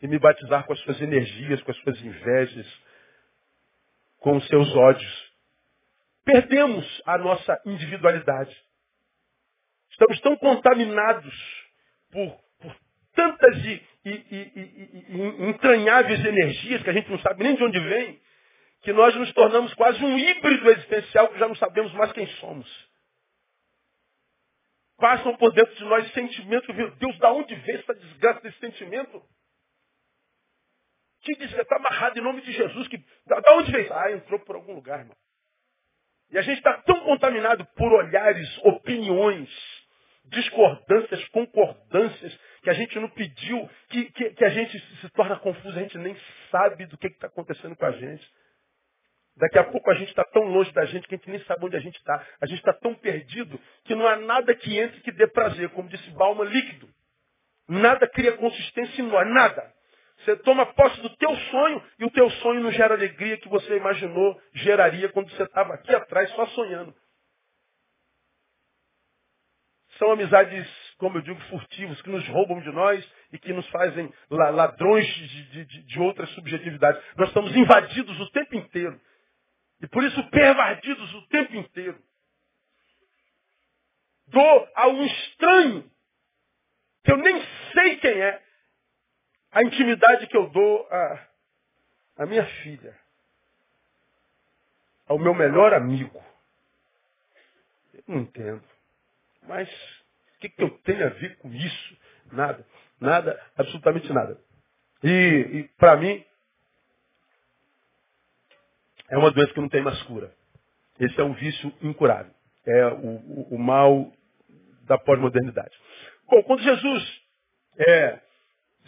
e me batizar com as suas energias, com as suas invejas, com os seus ódios. Perdemos a nossa individualidade. Estamos tão contaminados por, por tantas e, e, e, e, entranháveis energias que a gente não sabe nem de onde vem, que nós nos tornamos quase um híbrido existencial que já não sabemos mais quem somos. Passam por dentro de nós sentimentos, meu Deus, da onde veio essa desgraça desse sentimento? Que disse que está amarrado em nome de Jesus? Que, da, da onde veio? Ah, entrou por algum lugar, irmão. E a gente está tão contaminado por olhares, opiniões, discordâncias, concordâncias, que a gente não pediu, que, que, que a gente se torna confuso, a gente nem sabe do que está acontecendo com a gente. Daqui a pouco a gente está tão longe da gente que a gente nem sabe onde a gente está. A gente está tão perdido que não há nada que entre que dê prazer. Como disse Balma, líquido. Nada cria consistência em nós, nada. Você toma posse do teu sonho e o teu sonho não gera alegria que você imaginou geraria quando você estava aqui atrás só sonhando. São amizades, como eu digo, furtivas, que nos roubam de nós e que nos fazem ladrões de, de, de outras subjetividades. Nós estamos invadidos o tempo inteiro. E por isso pervadidos o tempo inteiro. Dou a um estranho, que eu nem sei quem é, a intimidade que eu dou à, à minha filha, ao meu melhor amigo. Eu não entendo. Mas o que, que eu tenho a ver com isso? Nada. Nada, absolutamente nada. E, e para mim, é uma doença que não tem mais cura. Esse é um vício incurável. É o, o, o mal da pós-modernidade. Bom, quando Jesus é,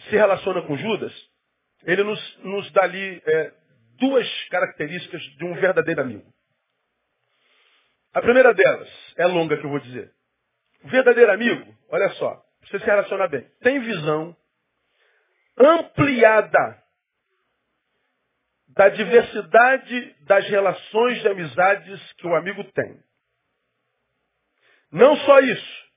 se relaciona com Judas, ele nos, nos dá ali é, duas características de um verdadeiro amigo. A primeira delas é longa que eu vou dizer. O verdadeiro amigo, olha só, você se relaciona bem, tem visão ampliada da diversidade das relações de amizades que o amigo tem. Não só isso,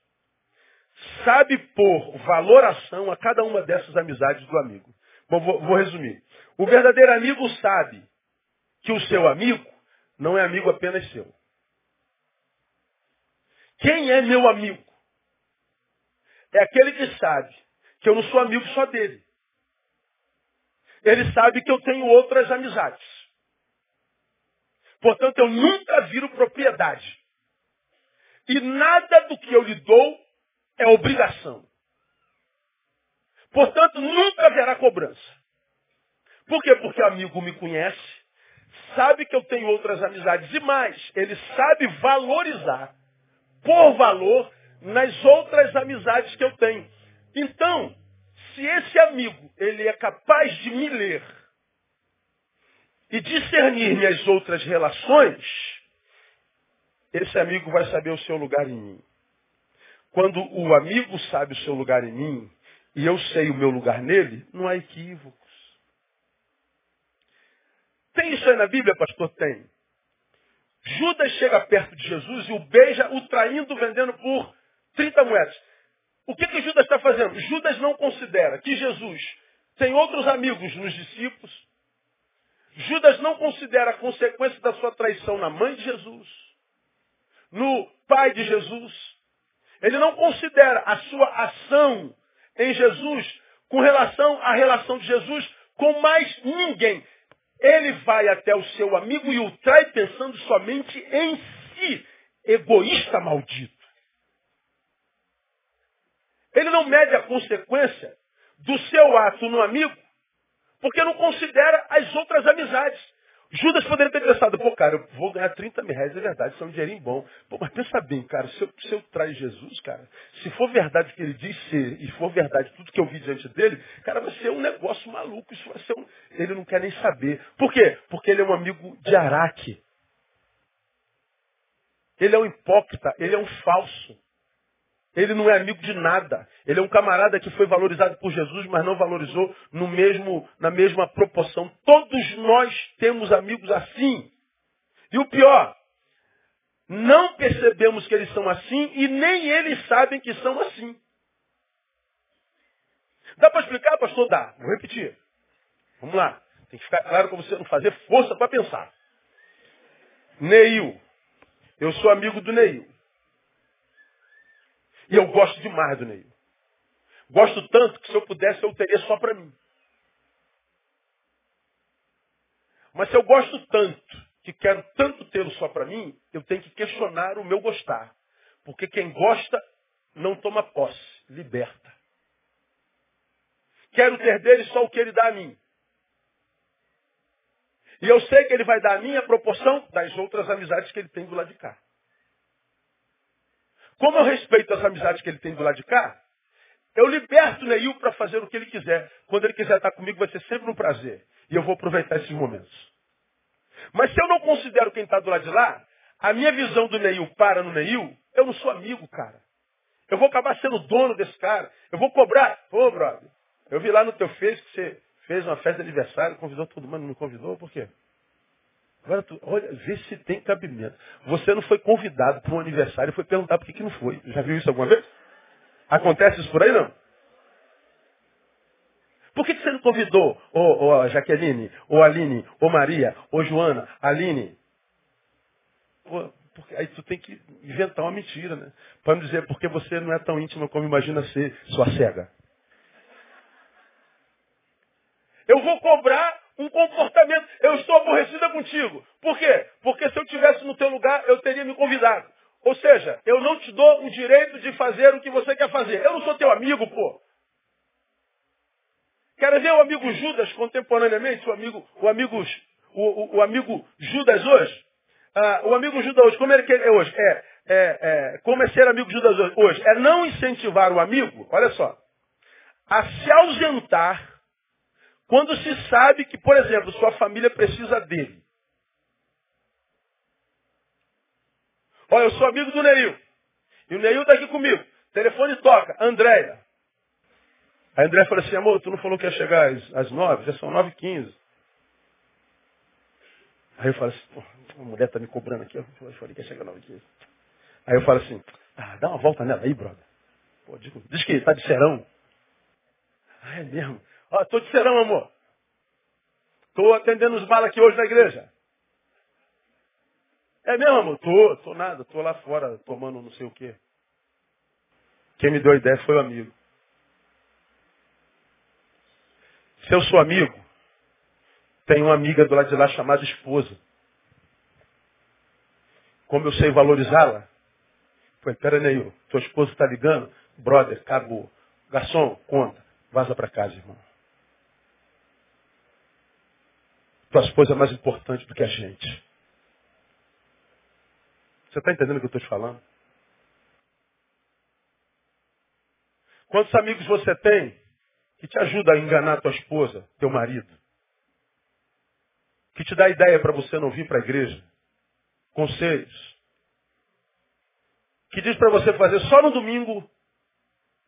sabe pôr valoração a cada uma dessas amizades do amigo. Bom, vou, vou resumir. O verdadeiro amigo sabe que o seu amigo não é amigo apenas seu. Quem é meu amigo? É aquele que sabe que eu não sou amigo só dele. Ele sabe que eu tenho outras amizades. Portanto, eu nunca viro propriedade. E nada do que eu lhe dou é obrigação. Portanto, nunca haverá cobrança. Por quê? Porque o amigo me conhece, sabe que eu tenho outras amizades e mais, ele sabe valorizar, por valor, nas outras amizades que eu tenho. Então, se esse amigo ele é capaz de me ler e discernir minhas outras relações, esse amigo vai saber o seu lugar em mim. Quando o amigo sabe o seu lugar em mim e eu sei o meu lugar nele, não há equívocos. Tem isso aí na Bíblia, pastor? Tem. Judas chega perto de Jesus e o beija, o traindo, vendendo por 30 moedas. O que, que Judas está fazendo? Judas não considera que Jesus tem outros amigos nos discípulos. Judas não considera a consequência da sua traição na mãe de Jesus, no pai de Jesus, ele não considera a sua ação em Jesus com relação à relação de Jesus com mais ninguém. Ele vai até o seu amigo e o trai pensando somente em si. Egoísta maldito. Ele não mede a consequência do seu ato no amigo, porque não considera as outras amizades. Judas poderia ter pensado, pô, cara, eu vou ganhar 30 mil reais, é verdade, isso é um dinheirinho bom. Pô, mas pensa bem, cara, se eu, se eu trair Jesus, cara, se for verdade o que ele diz ser, e for verdade tudo que eu vi diante dele, cara, vai ser um negócio maluco, isso vai ser um... Ele não quer nem saber. Por quê? Porque ele é um amigo de Araque. Ele é um hipócrita, ele é um falso. Ele não é amigo de nada. Ele é um camarada que foi valorizado por Jesus, mas não valorizou no mesmo, na mesma proporção. Todos nós temos amigos assim. E o pior, não percebemos que eles são assim e nem eles sabem que são assim. Dá para explicar, pastor? Dá. Vou repetir. Vamos lá. Tem que ficar claro para você não fazer força para pensar. Neil. Eu sou amigo do Neil. E eu gosto demais do Neil. Gosto tanto que se eu pudesse eu teria só para mim. Mas se eu gosto tanto, que quero tanto tê-lo só para mim, eu tenho que questionar o meu gostar. Porque quem gosta não toma posse, liberta. Quero ter dele só o que ele dá a mim. E eu sei que ele vai dar a minha proporção das outras amizades que ele tem do lado de cá. Como eu respeito as amizades que ele tem do lado de cá, eu liberto o Neil para fazer o que ele quiser. Quando ele quiser estar comigo, vai ser sempre um prazer. E eu vou aproveitar esses momentos. Mas se eu não considero quem está do lado de lá, a minha visão do Neil para no Neil, eu não sou amigo, cara. Eu vou acabar sendo dono desse cara. Eu vou cobrar. Ô, brother, eu vi lá no teu Face que você fez uma festa de aniversário, convidou todo mundo, não convidou? Por quê? Agora, tu, olha, vê se tem cabimento. Você não foi convidado para um aniversário e foi perguntar por que, que não foi. Já viu isso alguma vez? Acontece isso por aí, não? Por que, que você não convidou, ô, Jaqueline, ô Aline, ô Maria, ô Joana, Aline? Pô, porque aí tu tem que inventar uma mentira, né? Para me dizer, porque você não é tão íntima como imagina ser sua cega. Eu vou cobrar um comportamento. Eu estou aborrecida contigo. Por quê? Porque se eu tivesse no teu lugar, eu teria me convidado. Ou seja, eu não te dou o direito de fazer o que você quer fazer. Eu não sou teu amigo, pô. Quero ver o amigo Judas contemporaneamente, o amigo, o amigo, o, o, o amigo Judas hoje. Ah, o amigo Judas hoje, como ele é hoje? É, é, é, como é ser amigo Judas hoje? É não incentivar o amigo, olha só, a se ausentar quando se sabe que, por exemplo, sua família precisa dele. Olha, eu sou amigo do Neil. E o Neil está aqui comigo. Telefone toca. Andréia. A Andréia falou assim, amor, tu não falou que ia chegar às, às nove? Já são nove e quinze. Aí eu falo assim, pô, a mulher está me cobrando aqui. Eu falei que ia chegar às nove e quinze. Aí eu falo assim, ah, dá uma volta nela aí, brother. Pô, diz, diz que está de serão. Ah, é mesmo. Ó, tô de serão, amor. Tô atendendo os balas aqui hoje na igreja. É mesmo, amor? Tô, tô nada, tô lá fora tomando não sei o quê. Quem me deu a ideia foi o amigo. Se eu sou amigo, tem uma amiga do lado de lá chamada esposa. Como eu sei valorizá-la? Foi, pera aí, tua esposa está ligando? Brother, acabou. Garçom, conta. Vaza para casa, irmão. Tua esposa é mais importante do que a gente. Você está entendendo o que eu estou te falando? Quantos amigos você tem que te ajuda a enganar tua esposa, teu marido? Que te dá ideia para você não vir para a igreja? Conselhos. Que diz para você fazer só no domingo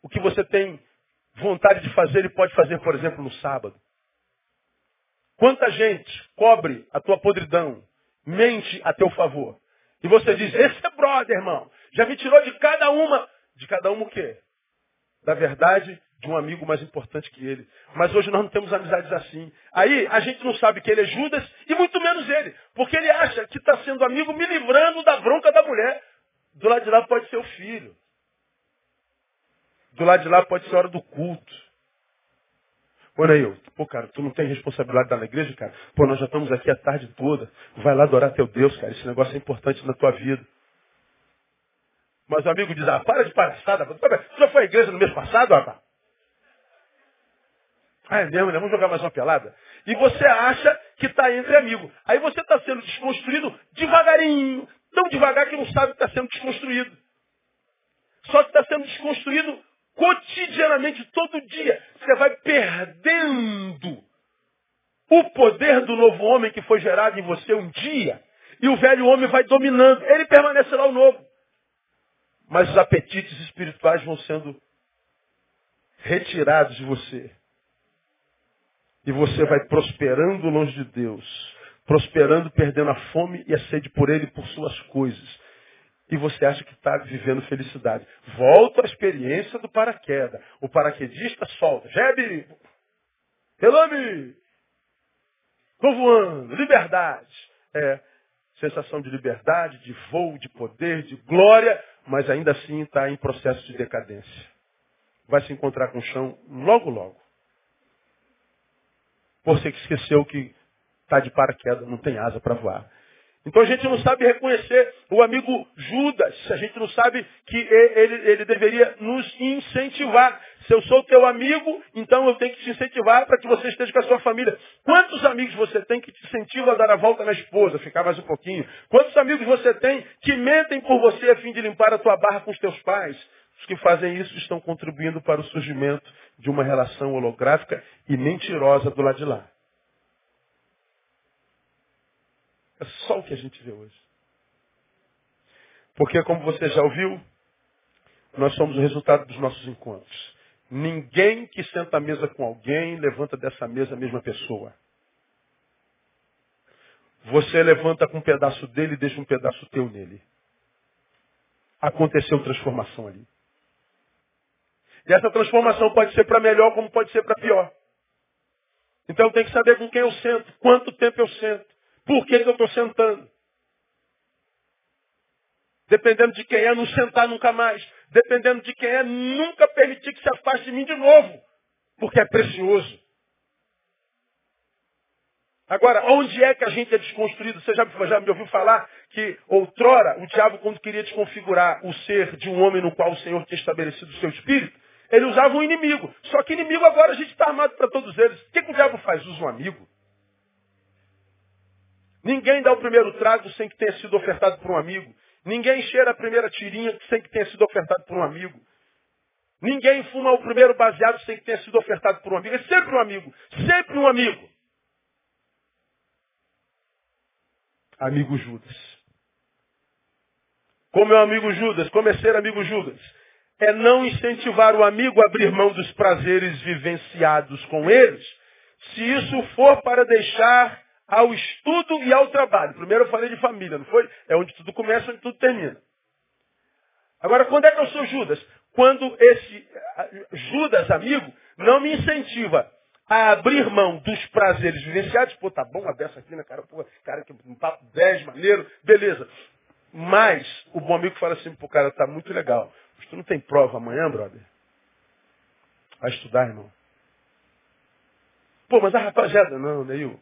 o que você tem vontade de fazer e pode fazer, por exemplo, no sábado. Quanta gente cobre a tua podridão, mente a teu favor. E você diz, esse é brother, irmão. Já me tirou de cada uma. De cada uma o quê? Da verdade de um amigo mais importante que ele. Mas hoje nós não temos amizades assim. Aí a gente não sabe que ele é Judas e muito menos ele. Porque ele acha que está sendo amigo me livrando da bronca da mulher. Do lado de lá pode ser o filho. Do lado de lá pode ser a hora do culto. Olha aí, pô, cara, tu não tem responsabilidade da igreja, cara? Pô, nós já estamos aqui a tarde toda. Vai lá adorar teu Deus, cara. Esse negócio é importante na tua vida. Mas o amigo diz, ah, para de palhaçada. Tu já foi à igreja no mês passado, rapaz? Ah, é mesmo, né? Vamos jogar mais uma pelada? E você acha que está entre amigos. Aí você está sendo desconstruído devagarinho. Tão devagar que não sabe que está sendo desconstruído. Só que está sendo desconstruído cotidianamente, todo dia, você vai perdendo o poder do novo homem que foi gerado em você um dia, e o velho homem vai dominando. Ele permanecerá o novo. Mas os apetites espirituais vão sendo retirados de você. E você vai prosperando longe de Deus. Prosperando, perdendo a fome e a sede por Ele e por suas coisas e você acha que está vivendo felicidade. Volta à experiência do paraquedas. O paraquedista solta. Jebe! Relame! Estou voando. Liberdade. É. Sensação de liberdade, de voo, de poder, de glória, mas ainda assim está em processo de decadência. Vai se encontrar com o chão logo, logo. Você que esqueceu que está de paraquedas, não tem asa para voar. Então a gente não sabe reconhecer o amigo Judas. A gente não sabe que ele, ele deveria nos incentivar. Se eu sou teu amigo, então eu tenho que te incentivar para que você esteja com a sua família. Quantos amigos você tem que te incentivam a dar a volta na esposa, ficar mais um pouquinho? Quantos amigos você tem que mentem por você a fim de limpar a tua barra com os teus pais? Os que fazem isso estão contribuindo para o surgimento de uma relação holográfica e mentirosa do lado de lá. É só o que a gente vê hoje. Porque, como você já ouviu, nós somos o resultado dos nossos encontros. Ninguém que senta à mesa com alguém levanta dessa mesa a mesma pessoa. Você levanta com um pedaço dele e deixa um pedaço teu nele. Aconteceu transformação ali. E essa transformação pode ser para melhor como pode ser para pior. Então tenho que saber com quem eu sento, quanto tempo eu sento. Por que, que eu estou sentando? Dependendo de quem é, não sentar nunca mais. Dependendo de quem é, nunca permitir que se afaste de mim de novo. Porque é precioso. Agora, onde é que a gente é desconstruído? Você já, já me ouviu falar que outrora o diabo, quando queria desconfigurar o ser de um homem no qual o Senhor tinha estabelecido o seu espírito, ele usava um inimigo. Só que inimigo agora a gente está armado para todos eles. O que, que o diabo faz? Usa um amigo. Ninguém dá o primeiro trago sem que tenha sido ofertado por um amigo. Ninguém cheira a primeira tirinha sem que tenha sido ofertado por um amigo. Ninguém fuma o primeiro baseado sem que tenha sido ofertado por um amigo. É sempre um amigo. Sempre um amigo. Amigo Judas. Como é o amigo Judas? Como é ser amigo Judas? É não incentivar o amigo a abrir mão dos prazeres vivenciados com eles, se isso for para deixar ao estudo e ao trabalho. Primeiro eu falei de família, não foi? É onde tudo começa, onde tudo termina. Agora, quando é que eu sou Judas? Quando esse Judas, amigo, não me incentiva a abrir mão dos prazeres vivenciados. Pô, tá bom a dessa aqui, né, cara? Pô, cara, que um papo 10, maneiro, beleza. Mas o bom amigo fala assim pro cara, tá muito legal. Mas tu não tem prova amanhã, brother? Vai estudar, irmão. Pô, mas a rapaziada, não, Neil.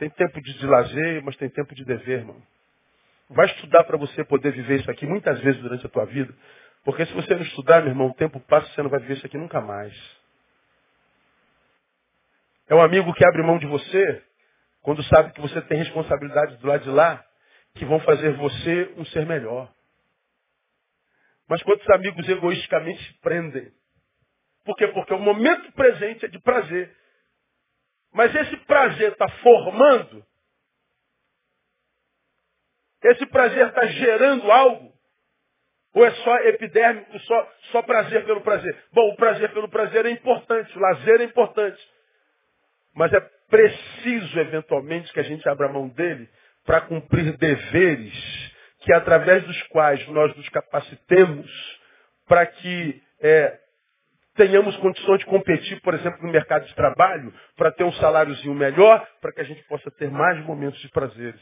Tem tempo de, lazer, mas tem tempo de dever, irmão. Vai estudar para você poder viver isso aqui muitas vezes durante a tua vida. Porque se você não estudar, meu irmão, o tempo passa e você não vai viver isso aqui nunca mais. É um amigo que abre mão de você quando sabe que você tem responsabilidades do lado de lá que vão fazer você um ser melhor. Mas quantos amigos egoisticamente se prendem? Por quê? Porque o momento presente é de prazer. Mas esse prazer está formando? Esse prazer está gerando algo? Ou é só epidérmico, só, só prazer pelo prazer? Bom, o prazer pelo prazer é importante, o lazer é importante. Mas é preciso, eventualmente, que a gente abra mão dele para cumprir deveres que, através dos quais nós nos capacitemos para que é, tenhamos condições de competir, por exemplo, no mercado de trabalho, para ter um saláriozinho melhor, para que a gente possa ter mais momentos de prazeres.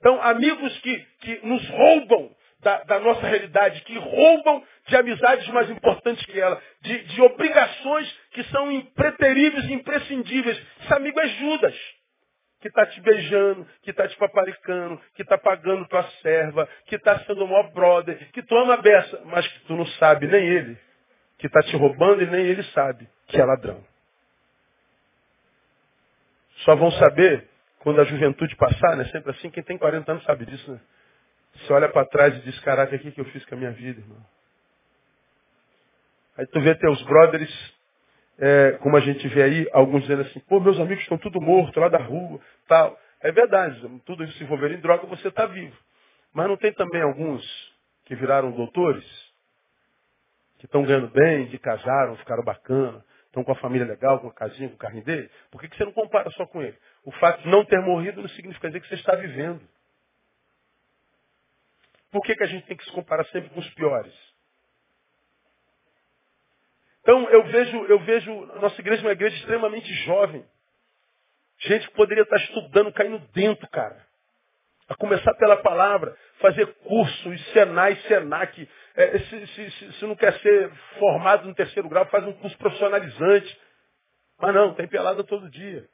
Então, amigos que, que nos roubam da, da, nossa realidade, que roubam de amizades mais importantes que ela, de, de obrigações que são impreteríveis e imprescindíveis. Esse amigo é Judas, que está te beijando, que está te paparicando, que está pagando tua serva, que está sendo o maior brother, que tu ama a beça, mas que tu não sabe, nem ele que está te roubando e nem ele sabe que é ladrão. Só vão saber quando a juventude passar, né? Sempre assim, quem tem 40 anos sabe disso, né? Você olha para trás e diz, caraca, o que, que eu fiz com a minha vida, irmão? Aí tu vê teus brothers, é, como a gente vê aí, alguns dizendo assim, pô, meus amigos estão tudo mortos lá da rua, tal. É verdade, tudo isso se envolver em droga, você está vivo. Mas não tem também alguns que viraram doutores? Que estão ganhando bem, que casaram, ficaram bacana, estão com a família legal, com a casinha, com o carrinho dele, por que, que você não compara só com ele? O fato de não ter morrido não significa dizer que você está vivendo. Por que, que a gente tem que se comparar sempre com os piores? Então eu vejo, eu vejo nossa igreja é uma igreja extremamente jovem. Gente que poderia estar estudando, caindo dentro, cara. A começar pela palavra, fazer curso, Senai, Senac, se, se, se, se, não quer ser formado no terceiro grau, faz um curso profissionalizante. Mas não, tem pelada todo dia.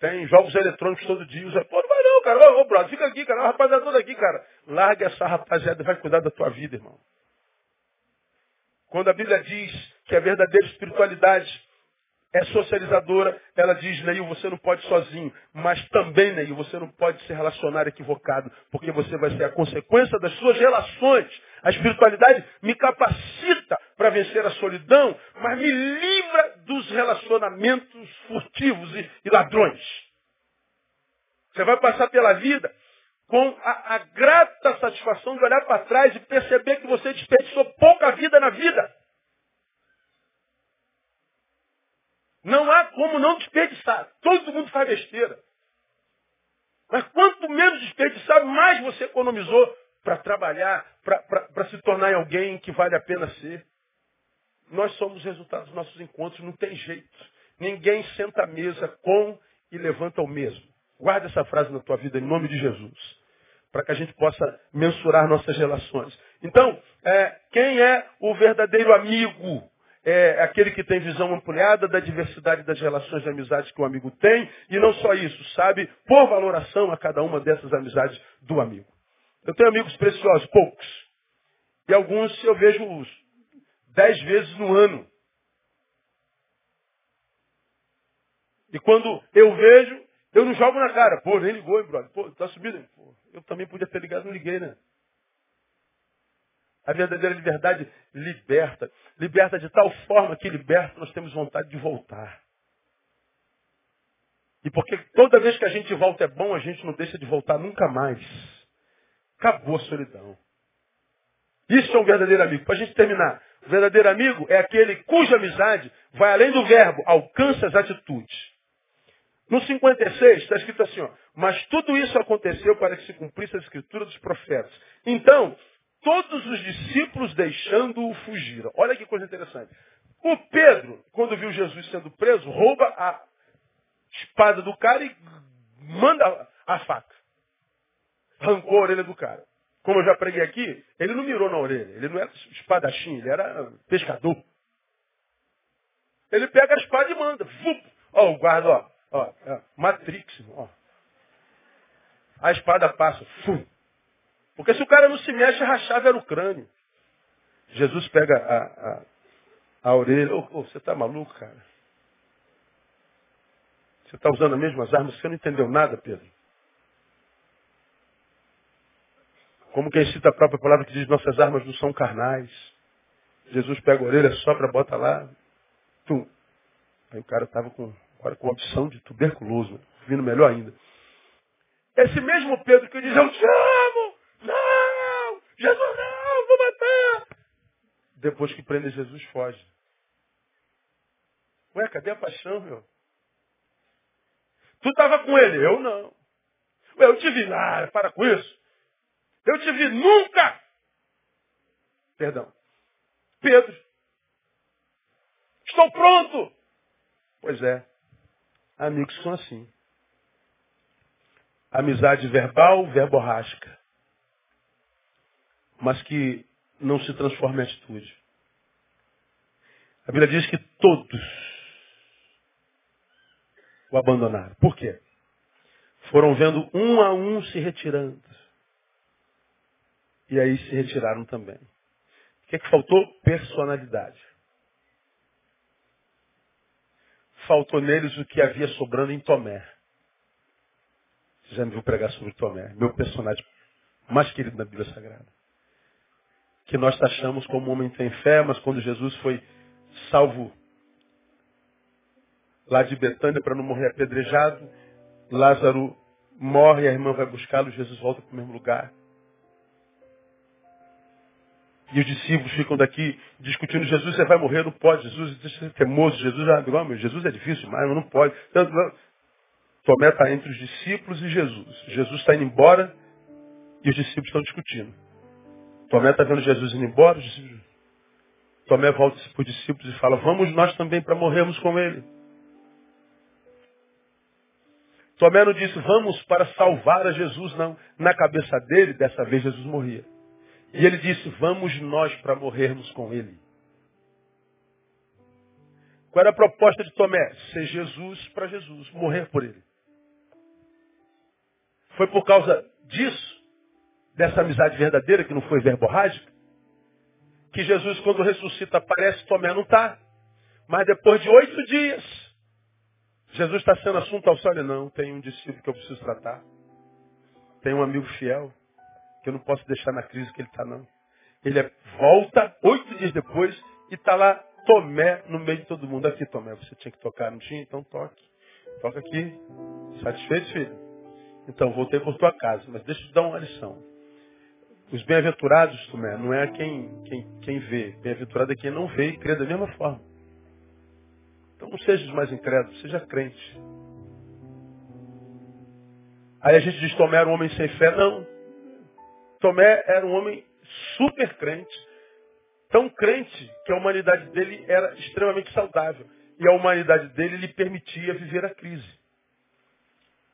Tem jogos eletrônicos todo dia. Pô, não vai não, cara. Ô, ô brother, fica aqui, cara. Rapaziada toda aqui, cara. Larga essa rapaziada e vai cuidar da tua vida, irmão. Quando a Bíblia diz que a verdadeira espiritualidade é socializadora, ela diz, Neil, você não pode sozinho. Mas também, Neil, você não pode se relacionar equivocado, porque você vai ser a consequência das suas relações. A espiritualidade me capacita para vencer a solidão, mas me livra dos relacionamentos furtivos e, e ladrões. Você vai passar pela vida com a, a grata satisfação de olhar para trás e perceber que você desperdiçou pouca vida na vida. Não há como não desperdiçar. Todo mundo faz besteira. Mas quanto menos desperdiçar, mais você economizou para trabalhar, para se tornar alguém que vale a pena ser. Nós somos resultados dos nossos encontros, não tem jeito. Ninguém senta à mesa com e levanta o mesmo. Guarda essa frase na tua vida em nome de Jesus. Para que a gente possa mensurar nossas relações. Então, é, quem é o verdadeiro amigo? É aquele que tem visão ampliada da diversidade das relações de amizades que o amigo tem, e não só isso, sabe por valoração a cada uma dessas amizades do amigo. Eu tenho amigos preciosos, poucos. E alguns eu vejo dez vezes no ano. E quando eu vejo, eu não jogo na cara. Pô, nem ligou, hein, brother. Pô, tá subindo. Pô, eu também podia ter ligado, não liguei, né? A verdadeira liberdade liberta. Liberta de tal forma que liberta, nós temos vontade de voltar. E porque toda vez que a gente volta é bom, a gente não deixa de voltar nunca mais. Acabou a solidão. Isso é um verdadeiro amigo. Para a gente terminar, o verdadeiro amigo é aquele cuja amizade vai além do verbo, alcança as atitudes. No 56 está escrito assim, ó, mas tudo isso aconteceu para que se cumprisse a escritura dos profetas. Então, todos os discípulos deixando-o fugiram. Olha que coisa interessante. O Pedro, quando viu Jesus sendo preso, rouba a espada do cara e manda a faca. Arrancou a orelha do cara. Como eu já preguei aqui, ele não mirou na orelha. Ele não era espadachim, ele era pescador. Ele pega a espada e manda. Ó, o guarda, ó. ó Matrix, ó. A espada passa. Fum. Porque se o cara não se mexe, rachava era o crânio. Jesus pega a, a, a orelha. Oh, oh, você está maluco, cara? Você está usando as mesmas armas? Você não entendeu nada, Pedro. Como quem cita a própria palavra que diz, nossas armas não são carnais. Jesus pega a orelha, sopra, bota lá. Aí o cara estava com, com opção de tuberculoso, vindo melhor ainda. Esse mesmo Pedro que diz, eu te amo! Jesus não! Vou matar! Depois que prende Jesus, foge. Ué, cadê a paixão, meu? Tu estava com ele, eu não. Ué, eu te vi. Ah, para com isso. Eu te vi nunca. Perdão. Pedro. Estou pronto. Pois é. Amigos são assim. Amizade verbal, verborrásca mas que não se transforma em atitude. A Bíblia diz que todos o abandonaram. Por quê? Foram vendo um a um se retirando. E aí se retiraram também. O que, é que faltou? Personalidade. Faltou neles o que havia sobrando em Tomé. Você já me viu pregar sobre Tomé, meu personagem mais querido na Bíblia Sagrada que nós taxamos como homem sem fé, mas quando Jesus foi salvo lá de Betânia para não morrer apedrejado, Lázaro morre, a irmã vai buscá-lo, Jesus volta para o mesmo lugar. E os discípulos ficam daqui discutindo, Jesus, você vai morrer, não pode, Jesus é teimoso, Jesus é meu, Jesus é difícil mas não pode. Tomé está entre os discípulos e Jesus. Jesus está indo embora e os discípulos estão discutindo. Tomé está vendo Jesus indo embora. Tomé volta para os discípulos e fala, vamos nós também para morrermos com ele. Tomé não disse, vamos para salvar a Jesus, não. Na cabeça dele, dessa vez Jesus morria. E ele disse, vamos nós para morrermos com ele. Qual era a proposta de Tomé? Ser Jesus para Jesus, morrer por ele. Foi por causa disso, dessa amizade verdadeira, que não foi verborrágica, que Jesus, quando ressuscita, aparece, Tomé não está. Mas depois de oito dias, Jesus está sendo assunto ao céu. Não, tem um discípulo que eu preciso tratar. Tem um amigo fiel que eu não posso deixar na crise que ele está, não. Ele é, volta oito dias depois e está lá Tomé no meio de todo mundo. Aqui, Tomé, você tinha que tocar, não tinha? Então toque. Toca aqui. Satisfeito, filho? Então, voltei por tua casa, mas deixa eu te dar uma lição. Os bem-aventurados, Tomé, não é quem, quem, quem vê. Bem-aventurado é quem não vê e crê da mesma forma. Então não seja mais incrédulo, seja crente. Aí a gente diz Tomé era um homem sem fé. Não. Tomé era um homem super crente. Tão crente que a humanidade dele era extremamente saudável. E a humanidade dele lhe permitia viver a crise.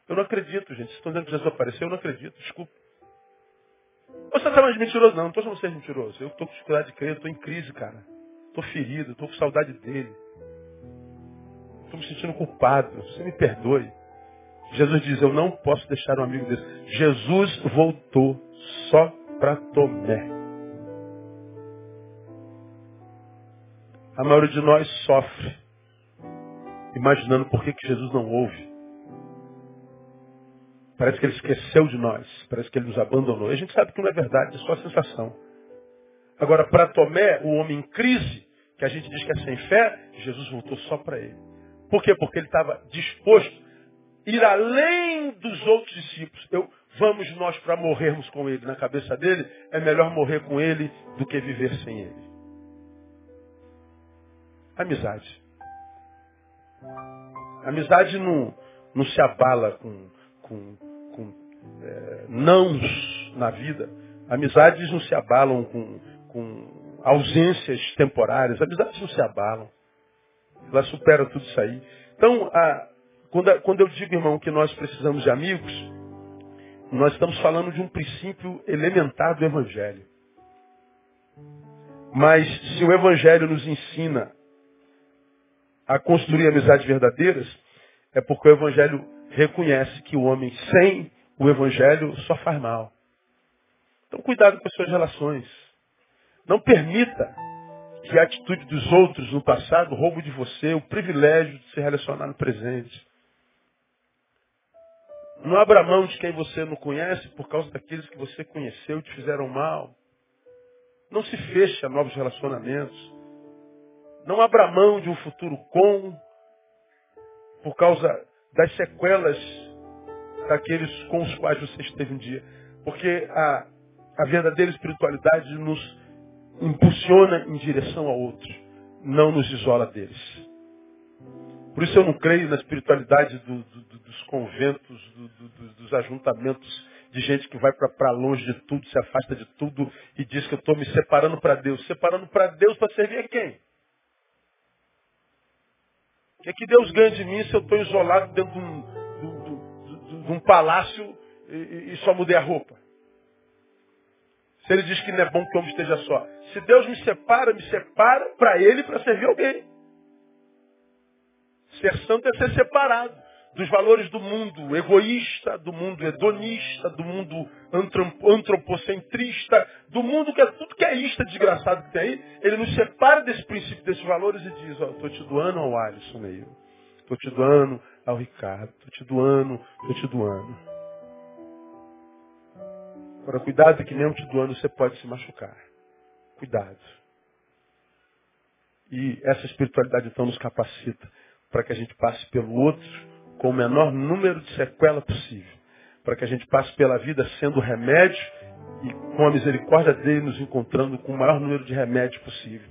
Eu não acredito, gente. Vocês estão dizendo que Jesus apareceu? Eu não acredito. Desculpa. Você está mais mentiroso? Não, não estou chamando você de mentiroso. Eu estou com dificuldade de crer, estou em crise, cara. Estou ferido, estou com saudade dele. Estou me sentindo culpado. Você me perdoe. Jesus diz, eu não posso deixar um amigo desse. Jesus voltou só para Tomé. A maioria de nós sofre, imaginando por que, que Jesus não ouve. Parece que ele esqueceu de nós, parece que ele nos abandonou. E a gente sabe que não é verdade, é só a sensação. Agora, para Tomé, o homem em crise, que a gente diz que é sem fé, Jesus voltou só para ele. Por quê? Porque ele estava disposto a ir além dos outros discípulos. Eu, vamos nós para morrermos com ele. Na cabeça dele, é melhor morrer com ele do que viver sem ele. Amizade. Amizade não, não se abala com, com, é, nãos na vida. Amizades não se abalam com, com ausências temporárias. Amizades não se abalam. Ela supera tudo isso aí. Então, a, quando, quando eu digo, irmão, que nós precisamos de amigos, nós estamos falando de um princípio elementar do Evangelho. Mas se o Evangelho nos ensina a construir amizades verdadeiras, é porque o Evangelho reconhece que o homem sem o Evangelho só faz mal. Então cuidado com as suas relações. Não permita que a atitude dos outros no passado roube de você o privilégio de se relacionar no presente. Não abra mão de quem você não conhece por causa daqueles que você conheceu e te fizeram mal. Não se feche a novos relacionamentos. Não abra mão de um futuro com por causa das sequelas daqueles com os quais você esteve um dia. Porque a, a verdadeira espiritualidade nos impulsiona em direção a outros, não nos isola deles. Por isso eu não creio na espiritualidade do, do, dos conventos, do, dos ajuntamentos de gente que vai para longe de tudo, se afasta de tudo e diz que eu estou me separando para Deus. Separando para Deus para servir a quem? O que, é que Deus ganha de mim se eu estou isolado dentro de um, de um palácio e, e só mudei a roupa? Se ele diz que não é bom que o homem esteja só. Se Deus me separa, me separa para ele para servir alguém. Ser santo é ser separado dos valores do mundo egoísta, do mundo hedonista, do mundo antropocentrista, do mundo que é tudo que é ista, desgraçado que tem aí. Ele nos separa desse princípio, desses valores e diz, ó, estou te doando ao Alisson aí. Estou te doando ao Ricardo. Estou te doando, estou te doando. Agora, cuidado que mesmo te doando você pode se machucar. Cuidado. E essa espiritualidade então nos capacita para que a gente passe pelo outro com o menor número de sequela possível. Para que a gente passe pela vida sendo remédio e com a misericórdia dele nos encontrando com o maior número de remédios possível.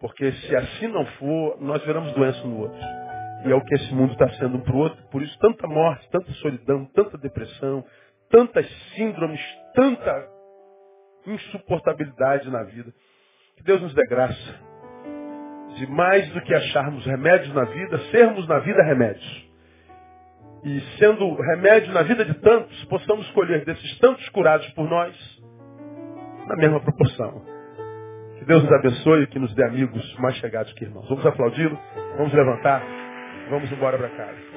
Porque se assim não for, nós veremos doença no outro. E é o que esse mundo está sendo um para o outro. Por isso, tanta morte, tanta solidão, tanta depressão, tantas síndromes, tanta insuportabilidade na vida. Que Deus nos dê graça de mais do que acharmos remédios na vida, sermos na vida remédios. E sendo remédio na vida de tantos, possamos escolher desses tantos curados por nós, na mesma proporção. Que Deus nos abençoe e que nos dê amigos mais chegados que irmãos. Vamos aplaudi-lo, vamos levantar, vamos embora para casa.